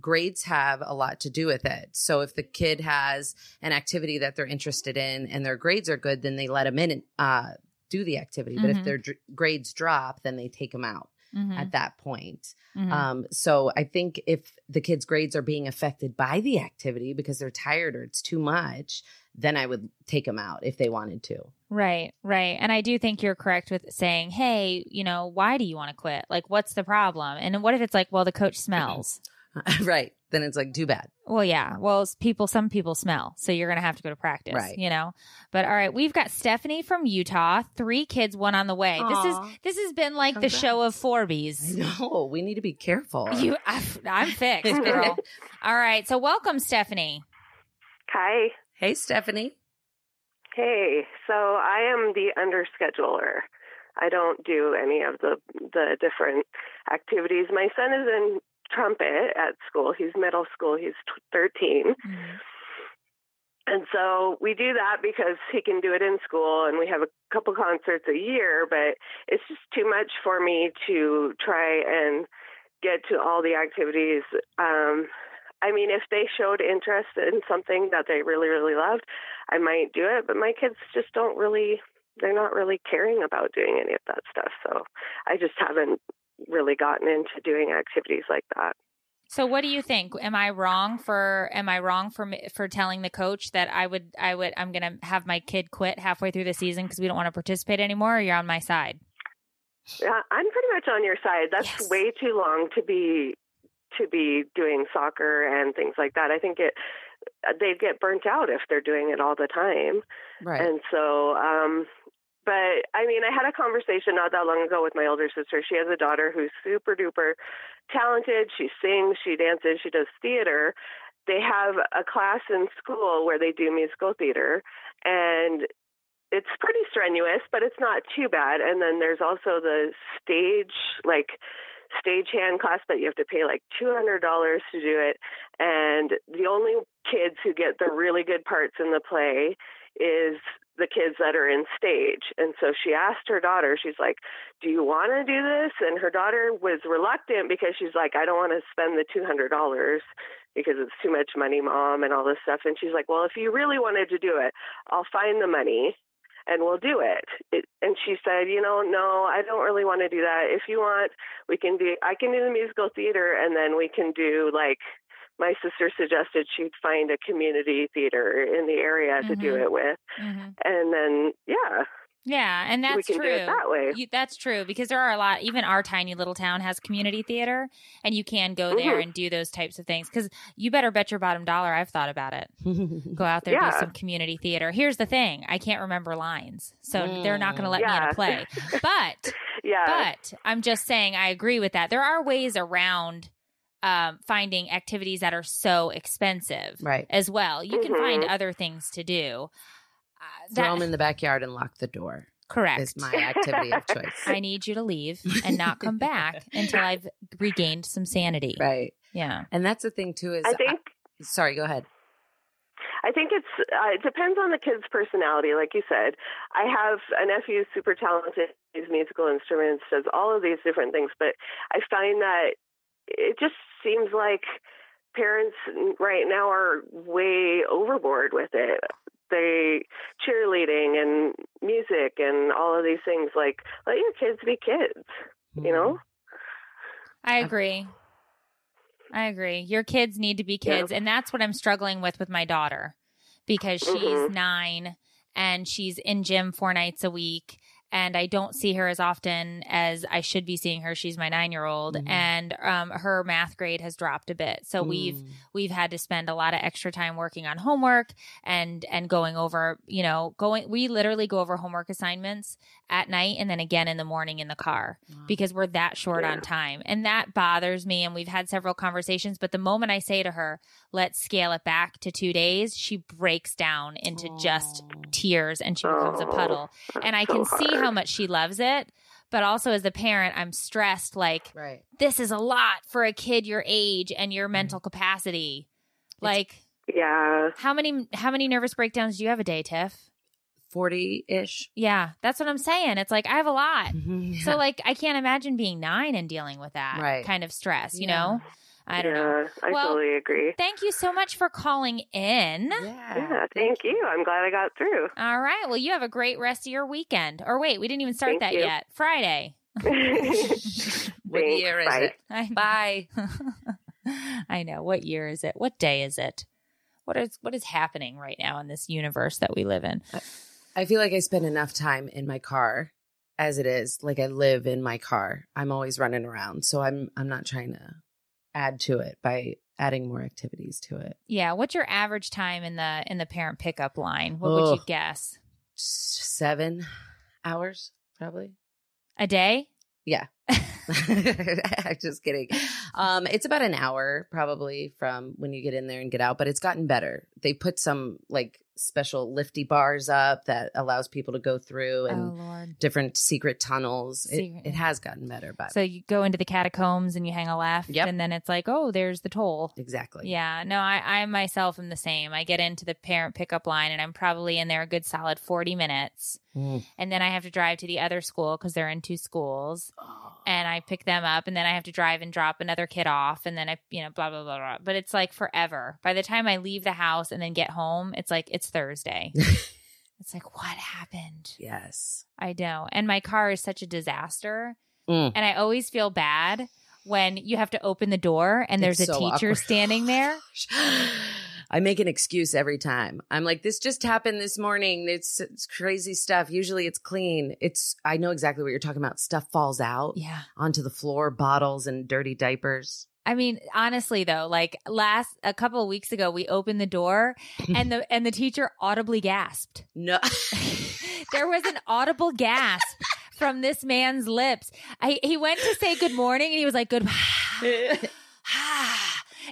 grades have a lot to do with it. So if the kid has an activity that they're interested in and their grades are good, then they let them in and uh, do the activity. But Mhm. if their dr- grades drop, then they take them out Mhm. at that point. Mhm. Um, so I think if the kids' grades are being affected by the activity because they're tired or it's too much, then I would take them out if they wanted to. Right, right. And I do think you're correct with saying, hey, you know, why do you want to quit? Like, what's the problem? And what if it's like, well, the coach smells? (laughs) right. Then it's like too bad. well, yeah. Well, people, some people smell. So you're going to have to go to practice, Right. you know? But all right, we've got Stephanie from Utah, three kids, one on the way. This is, this has been like the show of I Forbies. know. We need to be careful. (laughs) You, I, I'm fixed, (laughs) girl. all right. So welcome, Stephanie. Hi. hey, Stephanie. Hey. So I am the underscheduler. I don't do any of the the different activities. My son is in trumpet at school. He's middle school. He's t- 13. And so we do that because he can do it in school and we have a couple concerts a year, but it's just too much for me to try and get to all the activities. Um, I mean, if they showed interest in something that they really, really loved, I might do it, but my kids just don't really, they're not really caring about doing any of that stuff. So I just haven't really gotten into doing activities like that. So what do you think? Am I wrong for am I wrong for for telling the coach that I would I would I'm going to have my kid quit halfway through the season because we don't want to participate anymore or you're on my side? Yeah, I'm pretty much on your side. That's Yes. way too long to be to be doing soccer and things like that. I think it they'd get burnt out if they're doing it all the time. Right. And so um but I mean, I had a conversation not that long ago with my older sister. She has a daughter who's super duper talented. She sings, she dances, she does theater. They have a class in school where they do musical theater, and it's pretty strenuous, but it's not too bad. And then there's also the stage, like stagehand class, but you have to pay like $200 to do it. And the only kids who get the really good parts in the play is the kids that are in stage. And so she asked her daughter, she's like, Do you want to do this? And her daughter was reluctant because she's like, I don't want to spend the $200 because it's too much money, mom, and all this stuff. And she's like, Well, if you really wanted to do it, I'll find the money and we'll do it. it. And she said, you know, no, I don't really want to do that. If you want, we can do, I can do the musical theater and then we can do like, my sister suggested she'd find a community theater in the area mm-hmm. to do mm-hmm. it with. Mm-hmm. And then, yeah, yeah, and that's true. that way. You, that's true because there are a lot. Even our tiny little town has community theater, and you can go there mm-hmm. and do those types of things. Because you better bet your bottom dollar. I've thought about it. go out there, yeah. do some community theater. Here's the thing: I can't remember lines, so mm. they're not going to let yeah. me in a play. (laughs) But yeah, but I'm just saying, I agree with that. There are ways around um, finding activities that are so expensive, right? As well, you mm-hmm. can find other things to do. Uh, Throw them in the backyard and lock the door. Correct. Is my activity of choice. (laughs) I need you to leave and not come back until I've regained some sanity. Right. Yeah. And that's the thing too. Is I think. I, sorry. Go ahead. I think it's uh, it depends on the kid's personality. Like you said, I have a nephew who's super talented. He's musical instruments, does all of these different things. But I find that it just seems like parents right now are way overboard with it they cheerleading and music and all of these things like let your kids be kids you know mm-hmm. i agree i agree your kids need to be kids yeah. and that's what i'm struggling with with my daughter because she's mm-hmm. nine and she's in gym four nights a week and I don't see her as often as I should be seeing her. She's my nine year old, mm. and um, her math grade has dropped a bit. So mm. we've we've had to spend a lot of extra time working on homework and and going over. You know, going we literally go over homework assignments at night and then again in the morning in the car wow. because we're that short yeah. on time, and that bothers me. And we've had several conversations, but the moment I say to her, "Let's scale it back to two days," she breaks down into oh. just tears and she becomes oh, a puddle, and I can see how much she loves it. But also as a parent, I'm stressed like right. this is a lot for a kid your age and your mm-hmm. mental capacity. Like yeah. How many how many nervous breakdowns do you have a day, Tiff? 40 ish. Yeah, that's what I'm saying. It's like I have a lot. yeah. (laughs) So like I can't imagine being 9 and dealing with that right. kind of stress, you yeah. know? I don't yeah, know. I well, totally agree. Thank you so much for calling in. Yeah, yeah thank, you. you. I'm glad I got through. All right. Well, you have a great rest of your weekend. Or wait, we didn't even start thank that you. yet. Friday. (laughs) (laughs) what year is Bye. it? I, (laughs) Bye. I know. What year is it? What day is it? What is what is happening right now in this universe that we live in? I feel like I spend enough time in my car as it is. Like I live in my car. I'm always running around. So I'm I'm not trying to add to it by adding more activities to it. Yeah, what's your average time in the in the parent pickup line? What would you guess? 7 hours probably. A day? Yeah. (laughs) (laughs) Just kidding. Um, it's about an hour probably from when you get in there and get out, but it's gotten better. They put some like special lifty bars up that allows people to go through and oh, different secret tunnels. Secret. It, it, has gotten better, but so you go into the catacombs and you hang a left, yep. and then it's like, oh, there's the toll. Exactly. Yeah. No, I, I myself am the same. I get into the parent pickup line, and I'm probably in there a good solid forty minutes, mm. and then I have to drive to the other school because they're in two schools, oh. and I pick them up, and then I have to drive and drop another kid off, and then I, you know, blah blah blah blah. But it's like forever. By the time I leave the house and then get home, it's like it's Thursday. (laughs) it's like, what happened? Yes. I know. And my car is such a disaster. Mm. And I always feel bad when you have to open the door and there's it's a so teacher awkward. standing there. (laughs) I make an excuse every time. I'm like, this just happened this morning. It's, it's, crazy stuff. Usually it's clean. It's, I know exactly what you're talking about. Stuff falls out yeah. onto the floor, bottles and dirty diapers. I mean, honestly though, like last a couple of weeks ago, we opened the door (laughs) and the and the teacher audibly gasped. No. (laughs) (laughs) there was an audible gasp from this man's lips. I, he went to say good morning and he was like, good. (sighs) and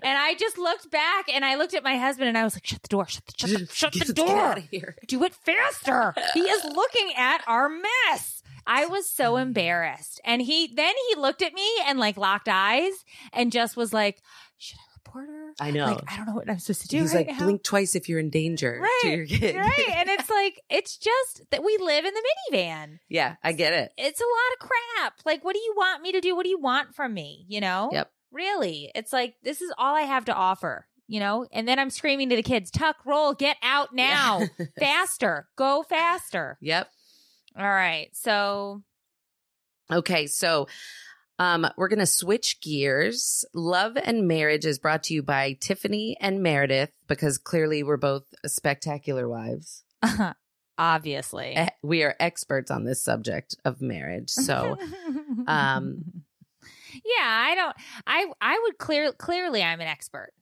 I just looked back and I looked at my husband and I was like, shut the door, shut the, shut the, shut the door. out of here. Do it faster. He is looking at our mess. I was so embarrassed. And he then he looked at me and like locked eyes and just was like, should I report her? I know. Like, I don't know what I'm supposed to do. He's right like, now. blink twice if you're in danger Right, to your kid. right. And it's like, it's just that we live in the minivan. (laughs) yeah, I get it. It's a lot of crap. Like, what do you want me to do? What do you want from me? You know? Yep. Really. It's like, this is all I have to offer, you know? And then I'm screaming to the kids, tuck, roll, get out now. (laughs) faster. Go faster. Yep. All right. So, Okay, so um, we're going to switch gears. Love and Marriage is brought to you by Tiffany and Meredith because clearly we're both spectacular wives. (laughs) obviously. Eh, We are experts on this subject of marriage. So, (laughs) um, yeah, I don't, I, I would clear, clearly I'm an expert.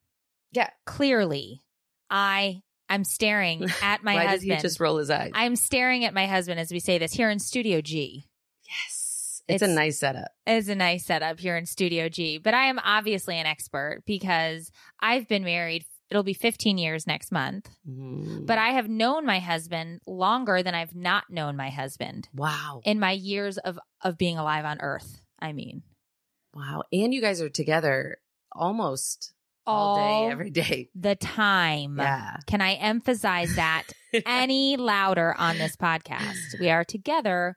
yeah. Clearly I, I'm staring (laughs) at my husband. Why husband. did he just roll his eyes? I'm staring at my husband as we say this here in Studio G. yes. It's, a nice setup. It's a nice setup here in Studio G, but I am obviously an expert because I've been married. It'll be 15 years next month, Mm. but I have known my husband longer than I've not known my husband wow. in my years of of being alive on Earth. I mean, Wow. And you guys are together almost all, all day, every day. (laughs) the time. Yeah. Can I emphasize that (laughs) any louder on this podcast? We are together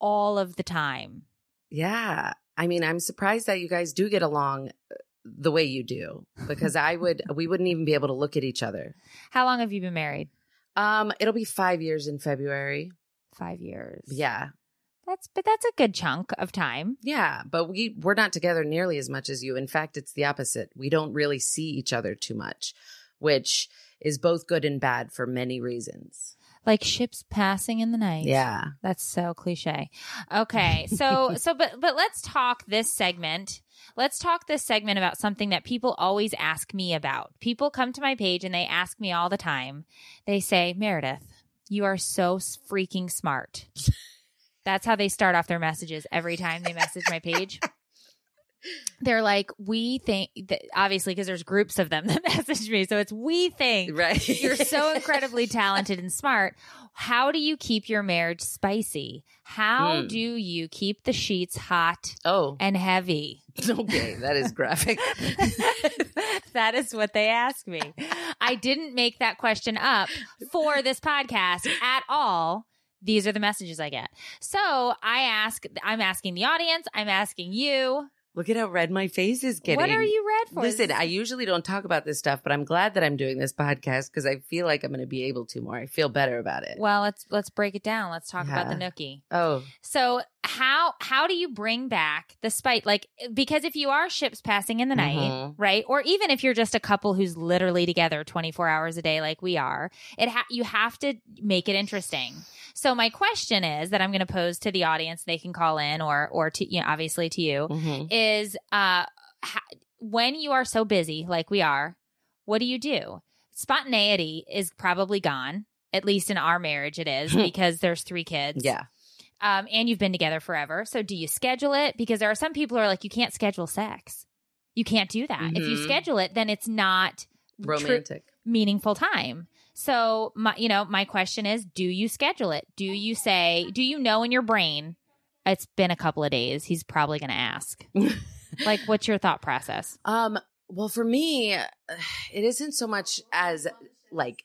all of the time. Yeah. I mean, I'm surprised that you guys do get along uh, the way you do because I (laughs) would, we wouldn't even be able to look at each other. How long have you been married? Um, it'll be five years in February. Five years. Yeah. That's but that's a good chunk of time. Yeah. But we, we're not together nearly as much as you. In fact, it's the opposite. We don't really see each other too much, which is both good and bad for many reasons. Like ships passing in the night. Yeah. That's so cliche. Okay. So (laughs) so but but let's talk this segment. Let's talk this segment about something that people always ask me about. People come to my page and they ask me all the time. They say, "Meredith, you are so freaking smart." (laughs) That's how they start off their messages every time they message my page. (laughs) They're like, "We think that obviously because there's groups of them that (laughs) message me. So it's we think Right. you're so (laughs) incredibly talented and smart. How do you keep your marriage spicy? How Hmm. do you keep the sheets hot oh, and heavy? okay. That is graphic. that is what they ask me. I didn't make that question up for this podcast at all. These are the messages I get. So I ask, I'm asking the audience, I'm asking you, Look at how red my face is getting. what are you red for? Listen, I usually don't talk about this stuff, but I'm glad that I'm doing this podcast because I feel like I'm going to be able to more. I feel better about it. well, let's let's break it down. Let's talk about the Yeah. nookie. oh, So how how do you bring back the spite? Like because if you are ships passing in the night, Mhm. right? Or even if you're just a couple who's literally together 24 hours a day like we are, it ha- you have to make it interesting. So my question is that I'm going to pose to the audience, they can call in or or to you know obviously to you mhm. is uh ha- when you are so busy like we are, what do you do? Spontaneity is probably gone. At least in our marriage it is (laughs) because there's three kids yeah. Um, and you've been together forever. So do you schedule it? Because there are some people who are like, you can't schedule sex. You can't do that. If you Mhm. schedule it, then it's not Romantic. meaningful time. So my, you know, my question is, do you schedule it? Do you say, do you know in your brain, it's been a couple of days. He's probably going to ask. (laughs) like, what's your thought process? Um, well, for me, it isn't so much as like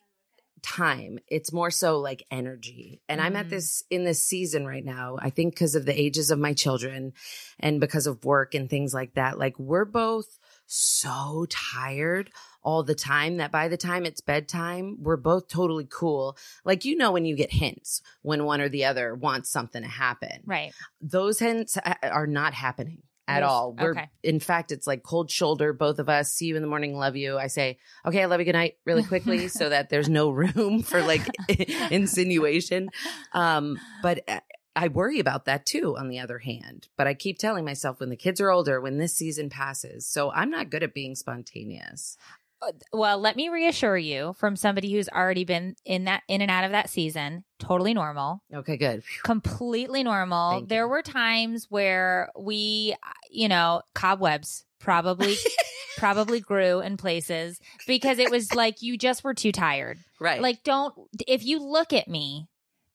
time. It's more so like energy. And I'm at Mhm. this in this season right now. I think because of the ages of my children and because of work and things like that. Like we're both so tired all the time that by the time it's bedtime, we're both totally cool. Like you know when you get hints when one or the other wants something to happen Right. those hints are not happening at Yes. all. We're Okay. in fact, it's like cold shoulder, both of us. See you in the morning, love you. I say, okay, I love you, good night, really quickly, (laughs) so that there's no room for like (laughs) (laughs) insinuation. Um, but uh, I worry about that too. On the other hand, but I keep telling myself when the kids are older, when this season passes, so I'm not good at being spontaneous. Uh, well, let me reassure you from somebody who's already been in that in and out of that season, totally normal, Okay, good. completely normal. Thank there you. were times where we, uh, you know, cobwebs probably (laughs) probably grew in places because it was like you just were too tired. Right. Like don't if you look at me,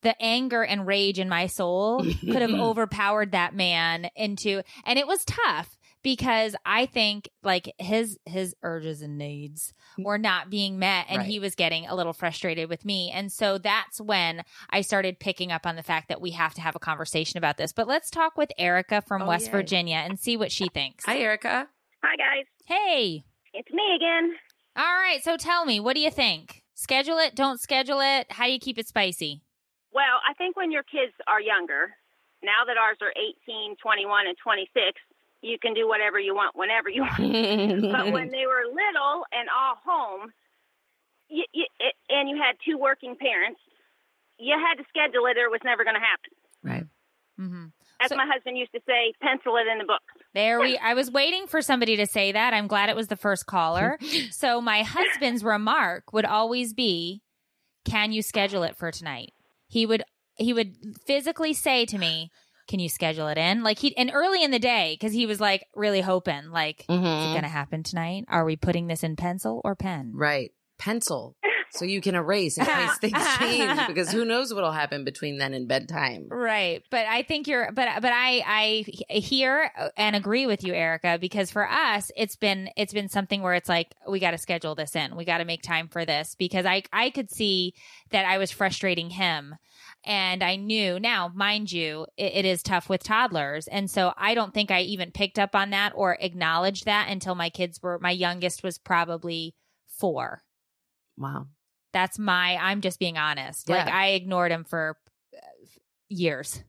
the anger and rage in my soul (laughs) could have overpowered that man into and it was tough because I think like his his urges and needs mm. were not being met and Right. he was getting a little frustrated with me. And so that's when I started picking up on the fact that we have to have a conversation about this. But let's talk with Erica from Oh, West yay. Virginia and see what she thinks. Hi, Erica. Hi, guys. hey. It's me again. All right, so tell me, what do you think? Schedule it, don't schedule it? How do you keep it spicy? Well, I think when your kids are younger, now that ours are 18, 21, and 26, you can do whatever you want whenever you want. (laughs) but when they were little and all home, you, you, it, and you had two working parents, you had to schedule it or it was never going to happen. right. Mm-hmm. As So- my husband used to say, pencil it in the book. There we I was waiting for somebody to say that. I'm glad it was the first caller. (laughs) so my husband's remark would always be, "Can you schedule it for tonight?" He would he would physically say to me, "Can you schedule it in?" Like he and early in the day cuz he was like really hoping like is it Mhm. going to happen tonight? Are we putting this in pencil or pen? Right. Pencil. So you can erase in case (laughs) things change because who knows what'll happen between then and bedtime. Right. But I think you're but but I I hear and agree with you Erica because for us it's been it's been something where it's like we got to schedule this in. We got to make time for this because I I could see that I was frustrating him and I knew now mind you it, it is tough with toddlers and so I don't think I even picked up on that or acknowledged that until my kids were my youngest was probably 4. Wow. That's my I'm just being honest. Like I ignored him for uh, years.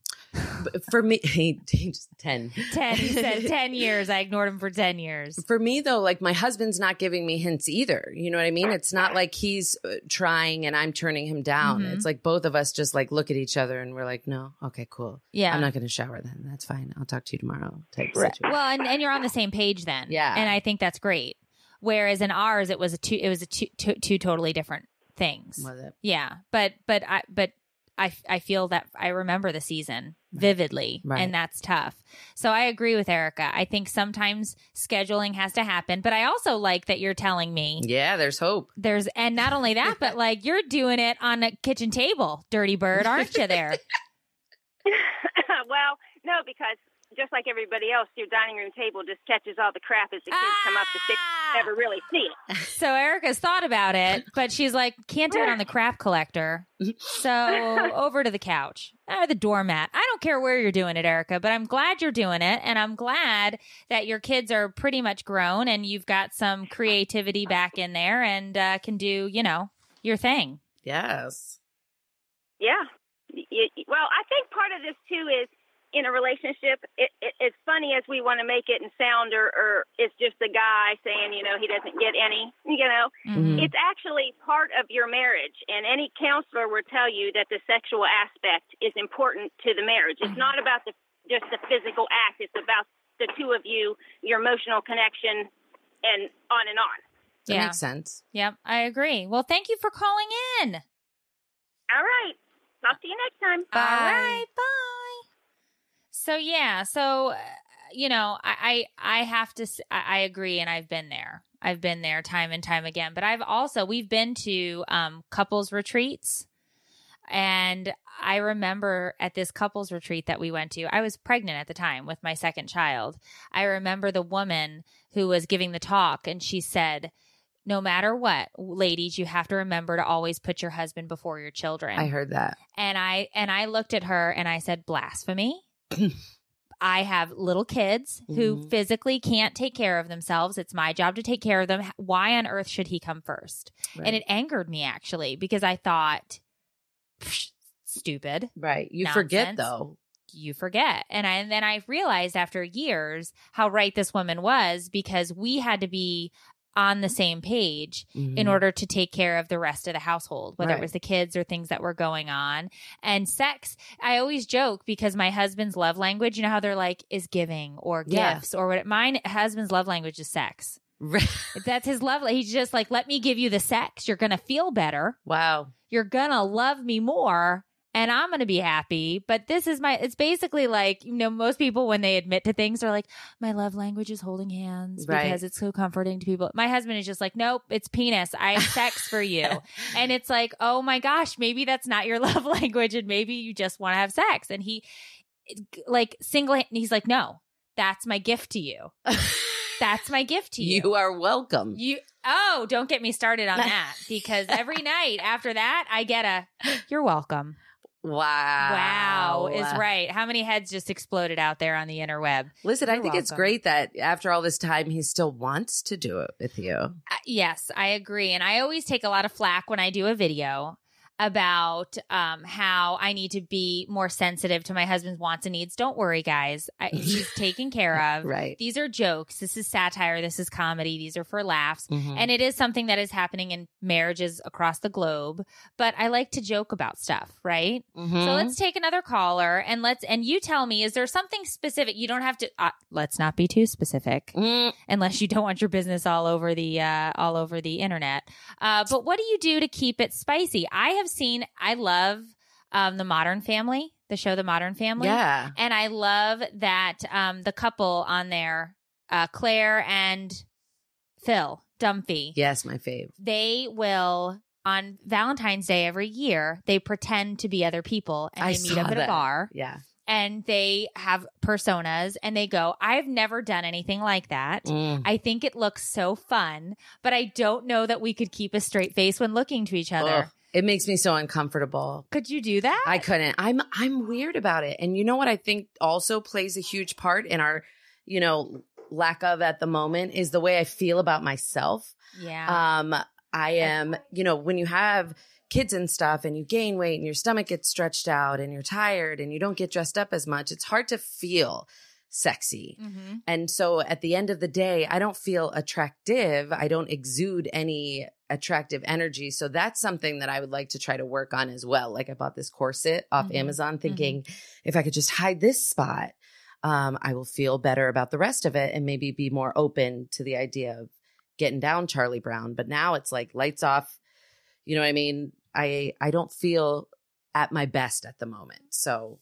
For me, (laughs) he, he just 10. 10 he said (laughs) 10 years i ignored him for 10 years For me, though, like my husband's not giving me hints either. You know what I mean? It's not like he's uh, trying and I'm turning him down. Mhm. It's like both of us just like look at each other and we're like, no, okay, cool. yeah I'm not going to shower then. That's fine. I'll talk to you tomorrow. Type Right. situation. well and, and you're on the same page then Yeah. and i think that's great whereas in ours it was a two it was a two, two, two totally different things Was it? yeah but but i but I, I feel that I remember the season vividly, Right. and that's tough. So I agree with Erica. I think sometimes scheduling has to happen, but I also like that you're telling me Yeah, there's hope. there's, and not only that, but (laughs) like you're doing it on a kitchen table, dirty bird, aren't you there? (laughs) well, no, because just like everybody else, your dining room table just catches all the crap as the kids come up to stairs. Ah! You Never really see it. (laughs) So Erica's thought about it, but she's like, can't do it on the crap collector. So (laughs) over to the couch or the doormat. I don't care where you're doing it, Erica, but I'm glad you're doing it. And I'm glad that your kids are pretty much grown and you've got some creativity back in there and uh, can do, you know, your thing. Yes. Yeah. Y- y- well, I think part of this too is in a relationship. It, it, it's funny as we want to make it and sound, or, or it's just the guy saying, you know, he doesn't get any. (laughs) You know, Mhm. it's actually part of your marriage, and any counselor will tell you that the sexual aspect is important to the marriage. It's not about the just the physical act. It's about the two of you, your emotional connection, and on and on. That Yeah. makes sense. Yep, I agree. Well, thank you for calling in. All right. Talk to you next time. All right, bye. So yeah, so uh, you know, I I, I have to. I agree, and I've been there. I've been there time and time again. But I've also we've been to um, couples retreats, and I remember at this couples retreat that we went to. I was pregnant at the time with my second child. I remember the woman who was giving the talk, and she said. No matter what, ladies, you have to remember to always put your husband before your children I heard that. and I and I looked at her and I said, "Blasphemy." I have little kids who Mhm. physically can't take care of themselves. It's my job to take care of them. Why on earth should he come first? Right. And it angered me actually because I thought, stupid. right. You forget though. You forget. And I and then I realized after years how right this woman was because we had to be on the same page in Mhm. order to take care of the rest of the household, whether Right. it was the kids or things that were going on. And sex, I always joke because my husband's love language, you know how they're like, is giving or Yeah. gifts or what mine husband's love language is sex. (laughs) That's his love. He's just like, let me give you the sex. You're going to feel better. wow. You're going to love me more. And I'm going to be happy. But this is my, it's basically like, you know, most people when they admit to things are like, my love language is holding hands Right. because it's so comforting to people. My husband is just like, nope, it's penis. I have sex for you. (laughs) And it's like, oh my gosh, maybe that's not your (laughs) love language. And maybe you just want to have sex. And he, like, single, and he's like, no, that's my gift to you. That's my gift to (laughs) you. You are welcome. You oh, don't get me started on that because every night after that I get a you're welcome. Wow. Wow, is right. How many heads just exploded out there on the interweb? Listen, I You're think it's great that after all this time, he still wants to do it with you. Uh, yes, I agree. And I always take a lot of flack when I do a video about um, how I need to be more sensitive to my husband's wants and needs. Don't worry, guys. I, (laughs) he's taken care of. Right. These are jokes. This is satire. This is comedy. These are for laughs. Mhm. And it is something that is happening in marriages across the globe. But I like to joke about stuff, right? Mhm. So let's take another caller and let's, and you tell me, is there something specific? You don't have to, uh, let's not be too specific Mm, unless you don't want your business all over the, uh, all over the internet. Uh, but what do you do to keep it spicy? I have seen, I love, um, the modern family, the show, The Modern Family. yeah. And I love that um, the couple on there, uh, Claire and Phil Dunphy, Yes, my fave. they will on Valentine's Day every year, they pretend to be other people and I they meet up at that. a bar Yeah. and they have personas and they go, I've never done anything like that. Mm. I think it looks so fun, but I don't know that we could keep a straight face when looking to each other. Ugh, it makes me so uncomfortable. Could you do that? I couldn't. I'm I'm weird about it. And you know what I think also plays a huge part in our, you know, lack of at the moment is the way I feel about myself. yeah. Um I am, you know, when you have kids and stuff and you gain weight and your stomach gets stretched out and you're tired and you don't get dressed up as much, it's hard to feel sexy. hmm And so at the end of the day, I don't feel attractive. I don't exude any attractive energy. So that's something that I would like to try to work on as well. Like I bought this corset off Mhm. Amazon thinking if I could just hide this spot, um, I will feel better about the rest of it and maybe be more open to the idea of getting down Charlie Brown. But now it's like lights off. You know what I mean? I I don't feel at my best at the moment. So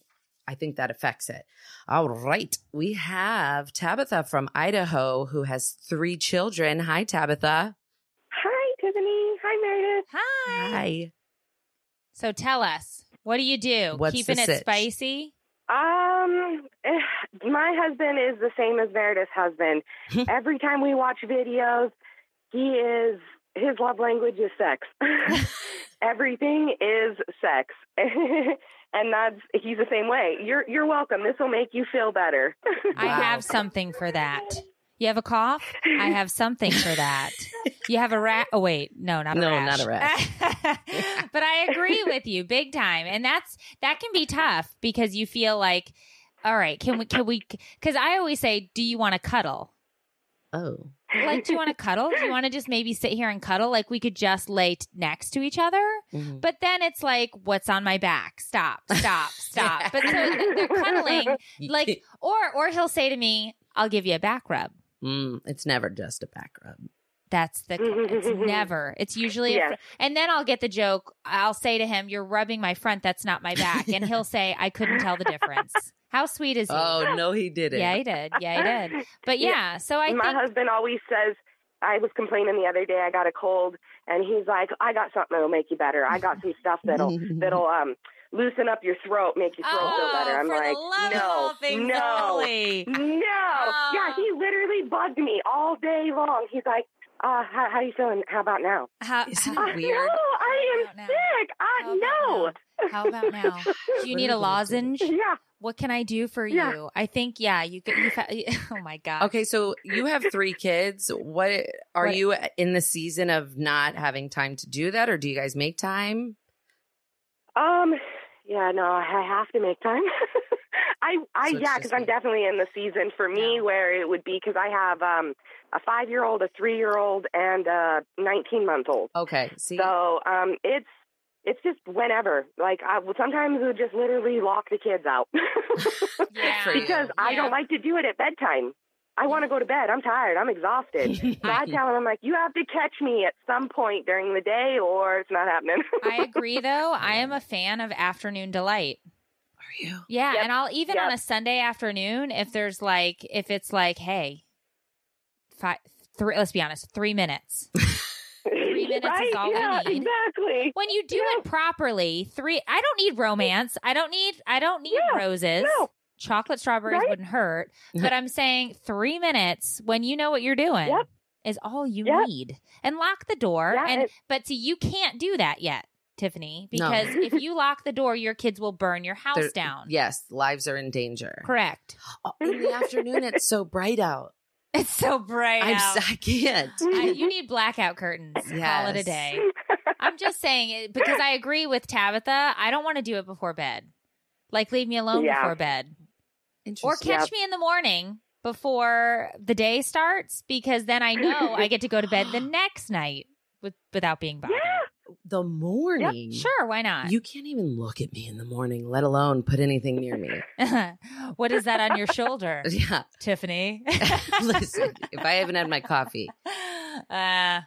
I think that affects it. All right. We have Tabitha from Idaho who has three children. Hi, Tabitha. Hi, Tiffany. Hi, Meredith. Hi. Hi. So tell us, what do you do? What's Keeping it sitch? spicy? Um, eh, my husband is the same as Meredith's husband. (laughs) Every time we watch videos, he is his love language is sex. (laughs) Everything is sex, (laughs) and that's he's the same way. You're you're welcome. This will make you feel better. I have something for that. You have a cough? I have something for that. You have a rat? Oh wait, no, not a rat. No, rash. not a rash. (laughs) but I agree with you big time, and that's that can be tough because you feel like, all right, can we? Can we? Because I always say, do you want to cuddle? Oh. Like, do you want to cuddle? Do you want to just maybe sit here and cuddle? Like, we could just lay t- next to each other. Mhm. But then it's like, what's on my back? Stop, stop, (laughs) stop. But so they're cuddling, like, or or he'll say to me, "I'll give you a back rub." Mm, it's never just a back rub. That's the. It's (laughs) never. It's usually, a fr- and then I'll get the joke. I'll say to him, "You're rubbing my front. That's not my back," and he'll say, "I couldn't tell the difference." How sweet is he? Oh, no, he didn't. yeah, he did. Yeah, he did. (laughs) But Yeah. yeah, so I my think husband always says I was complaining the other day I got a cold and he's like, I got something that'll make you better. I got some stuff that'll (laughs) that'll um loosen up your throat, make your throat oh, feel better. I'm like, the love no, things no, holy. no. Yeah, he literally bugged me all day long. He's like, uh, how, how you feeling? How about now? How, Isn't how, it weird? No, I am sick. I How no. now? How about now? (laughs) Do you need a lozenge? Yeah. What can I do for Yeah. you? I think yeah, you could. You fa- (laughs) oh my god. Okay, so you have three kids. What are What- you in the season of not having time to do that, or do you guys make time? Um. Yeah. No, I have to make time. (laughs) I. I. So yeah, because I'm definitely in the season for me Yeah. where it would be because I have um a five year old, a three year old, and a 19 month old. Okay, see, So um, it's it's just whenever. Like I, well, sometimes we would just literally lock the kids out (laughs) Yeah. For you. because I don't like to do it at bedtime. I want to go to bed. I'm tired. I'm exhausted. (laughs) so I tell him, I'm like, you have to catch me at some point during the day or it's not happening. I agree, though. I am a fan of afternoon delight. Are you? Yeah, Yep. and I'll even Yep. on a Sunday afternoon if there's like if it's like, hey, five, three. Let's be honest, three minutes. (laughs) Three minutes is right? all we yeah, need. Exactly. When you do Yeah. it properly, three. I don't need romance. I don't need. I don't need Yeah, roses. No. Chocolate strawberries Right? wouldn't hurt, but I'm saying three minutes when you know what you're doing Yep. is all you Yep. need, and lock the door. Yeah, and and- but see, you can't do that yet. Tiffany, No. because if you (laughs) lock the door, your kids will burn your house They're- down. Yes, lives are in danger. Correct. Oh, in the afternoon, it's so bright out. (laughs) It's so bright I'm, out. s- I can't. I- you need blackout curtains. Call it a day. (laughs) I'm just saying it because I agree with Tabitha. I don't want to do it before bed. Like leave me alone Yeah. before bed, or Interesting. catch me in the morning before the day starts because then I know I get to go to bed the (gasps) next night with without being bothered. the morning. Sure, why not? You can't even look at me in the morning, let alone put anything near me. (laughs) what is that on your shoulder, (laughs) Yeah. Tiffany? (laughs) Listen, if I haven't had my coffee, uh,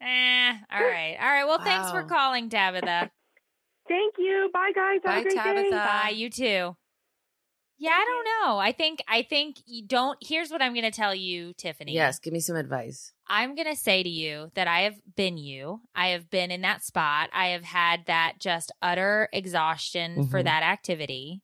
eh, all right, all right. Well, thanks for calling, Tabitha. Thank you. Bye, guys. Have Bye, a great Tabitha. day. Bye, you too. Yeah, I don't know. I think I think you don't. Here's what I'm going to tell you, Tiffany. yes, give me some advice. I'm going to say to you that I have been you. I have been in that spot. I have had that just utter exhaustion for Mhm. that activity.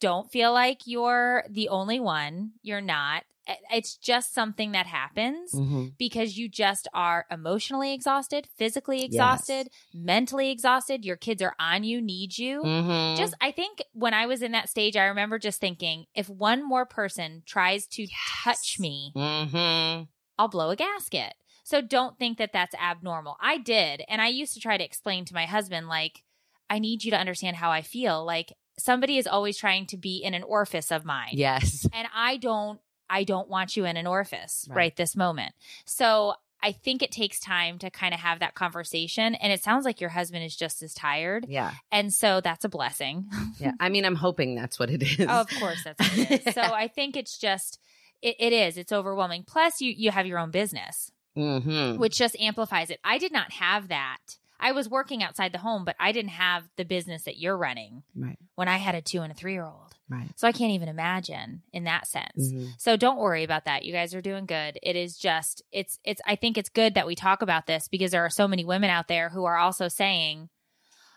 Don't feel like you're the only one. You're not. It- It's just something that happens hmm because you just are emotionally exhausted, physically exhausted, mentally exhausted. Your kids are on you, need you. hmm Just, I think when I was in that stage, I remember just thinking, if one more person tries to touch me, hmm I'll blow a gasket. So don't think that that's abnormal. I did. And I used to try to explain to my husband, like, I need you to understand how I feel. Like, somebody is always trying to be in an orifice of mine. Yes. And I don't, I don't want you in an orifice Right. right, this moment. So I think it takes time to kind of have that conversation. And it sounds like your husband is just as tired. Yeah. And so that's a blessing. (laughs) Yeah. I mean, I'm hoping that's what it is. Oh, of course, that's what it is. (laughs) So I think it's just it, it is. It's overwhelming. Plus, you you have your own business, hmm which just amplifies it. I did not have that. I was working outside the home, but I didn't have the business that you're running Right. when I had a two and a three year old. Right. So I can't even imagine in that sense. Mhm. So don't worry about that. You guys are doing good. It is just it's it's I think it's good that we talk about this because there are so many women out there who are also saying,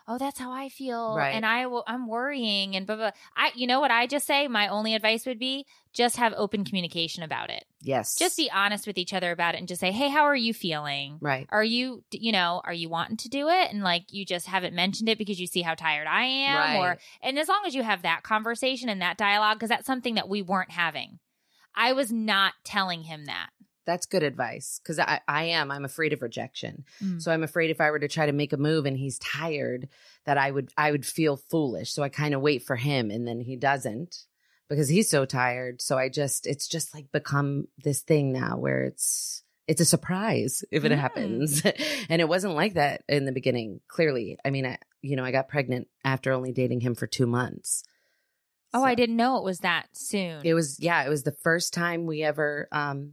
"Oh, that's how I feel." Right. And I will I'm worrying and blah blah. I you know what I just say? My only advice would be just have open communication about it. Yes. Just be honest with each other about it and just say, "Hey, how are you feeling?" right. Are you, you know, are you wanting to do it? And like you just haven't mentioned it because you see how tired I am, Right. or and as long as you have that conversation and that dialogue, because that's something that we weren't having. I was not telling him that. That's good advice because I, I am. I'm afraid of rejection. Mm. So I'm afraid if I were to try to make a move and he's tired, that I would I would feel foolish. So I kind of wait for him and then he doesn't because he's so tired. So I just it's just like become this thing now where it's it's a surprise if it Mm. happens. (laughs) and it wasn't like that in the beginning. Clearly, I mean, I you know I got pregnant after only dating him for two months. Oh, So- I didn't know it was that soon. It was yeah, it was the first time we ever um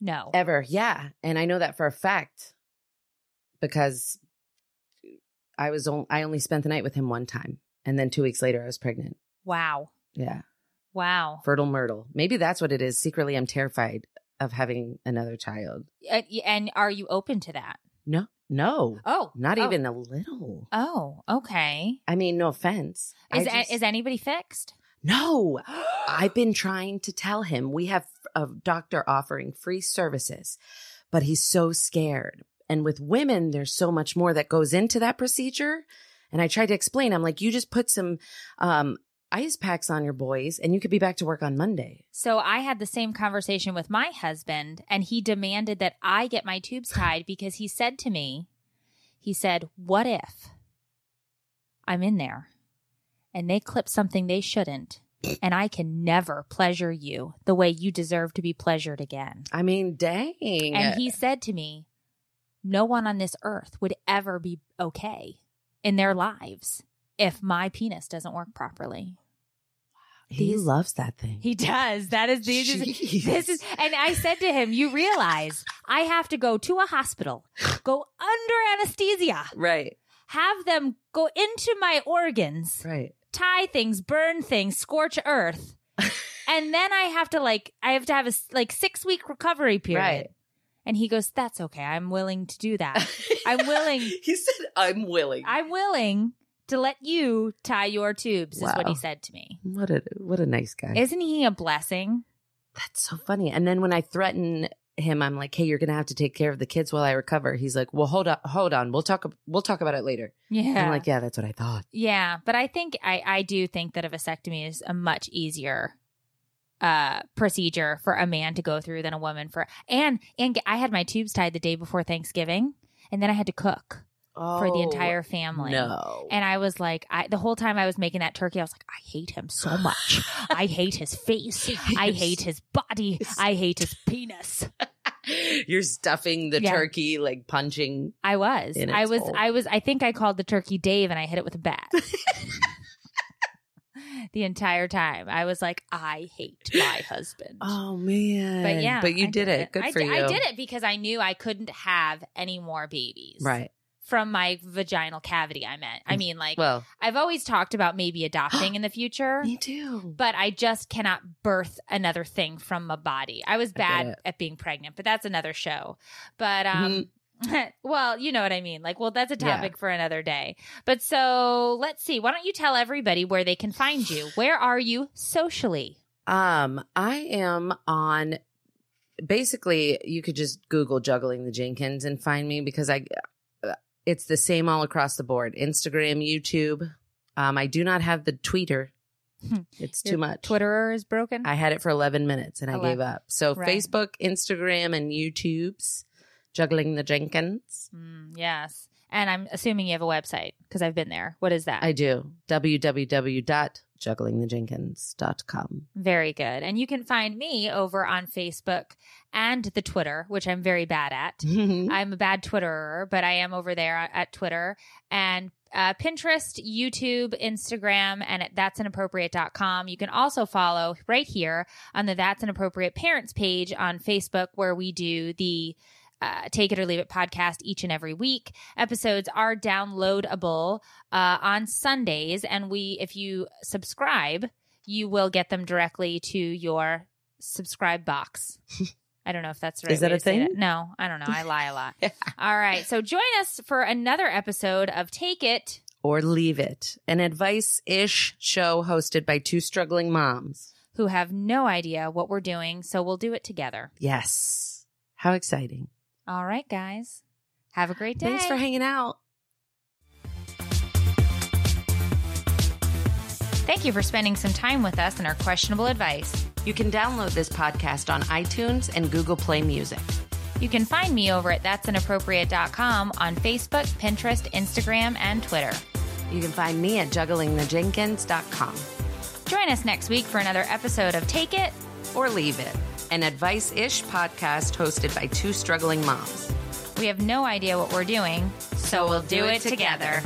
no. ever. Yeah. And i know that for a fact because i was on, i only spent the night with him one time and then two weeks later i was pregnant. Wow. yeah. Wow. fertile myrtle. Maybe that's what it is. Secretly i'm terrified of having another child. Uh, and are you open to that? no. No. Oh, not oh. even a little. Oh, okay. i mean no offense. Is just- is anybody fixed? no. (gasps) I've been trying to tell him. We have a doctor offering free services, but he's so scared. And with women, there's so much more that goes into that procedure. And I tried to explain, I'm like, you just put some um, ice packs on your boys and you could be back to work on Monday. So I had the same conversation with my husband, and he demanded that I get my tubes tied because he said to me, he said, What if I'm in there and they clip something they shouldn't, and I can never pleasure you the way you deserve to be pleasured again? I mean, dang. And he said to me, No one on this earth would ever be okay in their lives if my penis doesn't work properly. He These- loves that thing. He does. That is the Jeez. this is and I said to him, you realize I have to go to a hospital, go under anesthesia, right, have them go into my organs, right. Tie things, burn things, scorch earth. (laughs) and then I have to like I have to have a like 6 week recovery period. Right. And he goes, "That's okay. I'm willing to do that. (laughs) I'm willing. (laughs) he said, "I'm willing." I'm willing to let you tie your tubes." Is what he said to me. what a what a nice guy. Isn't he a blessing? That's so funny. And then when I threaten him, I'm like, "Hey, you're gonna have to take care of the kids while I recover." He's like, "Well, hold on, hold on. We'll talk. We'll talk about it later." Yeah. I'm like, "Yeah, that's what I thought." Yeah, but I think I I do think that a vasectomy is a much easier uh procedure for a man to go through than a woman for and and I had my tubes tied the day before Thanksgiving and then I had to cook for the Oh, entire family. No. And I was like, I the whole time I was making that turkey, I was like, I hate him so (gasps) much. I hate his face. (laughs) I hate his body. I hate his penis. (laughs) You're stuffing the Yeah. turkey like punching. I was. I was hole. I was I think I called the turkey Dave and I hit it with a bat. (laughs) the entire time. I was like, I hate my husband. Oh man! but yeah. but you I did, it. Good I for you. I did it because I knew I couldn't have any more babies. Right. From my vaginal cavity, I meant. I mean, like, Well, I've always talked about maybe adopting (gasps) in the future. me too. but I just cannot birth another thing from my body. I was bad it. at being pregnant, but that's another show. But um (laughs) well, you know what I mean. Like, well, that's a Mm-hmm. Yeah. topic for another day. But so let's see. Why don't you tell everybody where they can find you? (sighs) Where are you socially? Um, I am on. Basically, you could just Google juggling the Jenkins and find me because I. It's the same all across the board. Instagram, YouTube. Um, I do not have the tweeter. Hmm. It's Your too much. Twitterer is broken. I had it for 11 minutes and I gave up. So Right. Facebook, Instagram, and YouTube's juggling the Jenkins. Mm, yes. And I'm assuming you have a website because I've been there. What is that? I do. www.jugglingthejenkins.com. Very good. And you can find me over on Facebook and the Twitter, which I'm very bad at. I'm a bad Twitterer, but I am over there at Twitter and uh, Pinterest, YouTube, Instagram, and at that'sinappropriate.com. You can also follow right here on the That's Inappropriate Parents page on Facebook, where we do the uh, Take It or Leave It podcast each and every week. Episodes are downloadable uh, on Sundays, and we, if you subscribe, you will get them directly to your subscribe box. (laughs) I don't know if that's the right. Is that a thing? that. No, I don't know. I lie a lot. (laughs) All right, so join us for another episode of Take It. or leave it. An advice ish show hosted by two struggling moms. Who have no idea what we're doing, so we'll do it together. Yes. How exciting. All right, guys. Have a great day. Thanks for hanging out. Thank you for spending some time with us and our questionable advice. You can download this podcast on iTunes and Google Play Music. You can find me over at that'sinappropriate.com on Facebook, Pinterest, Instagram, and Twitter. You can find me at jugglingthejenkins.com Join us next week for another episode of Take It. or leave it. An advice ish podcast hosted by two struggling moms. We have no idea what we're doing, so we'll do it together.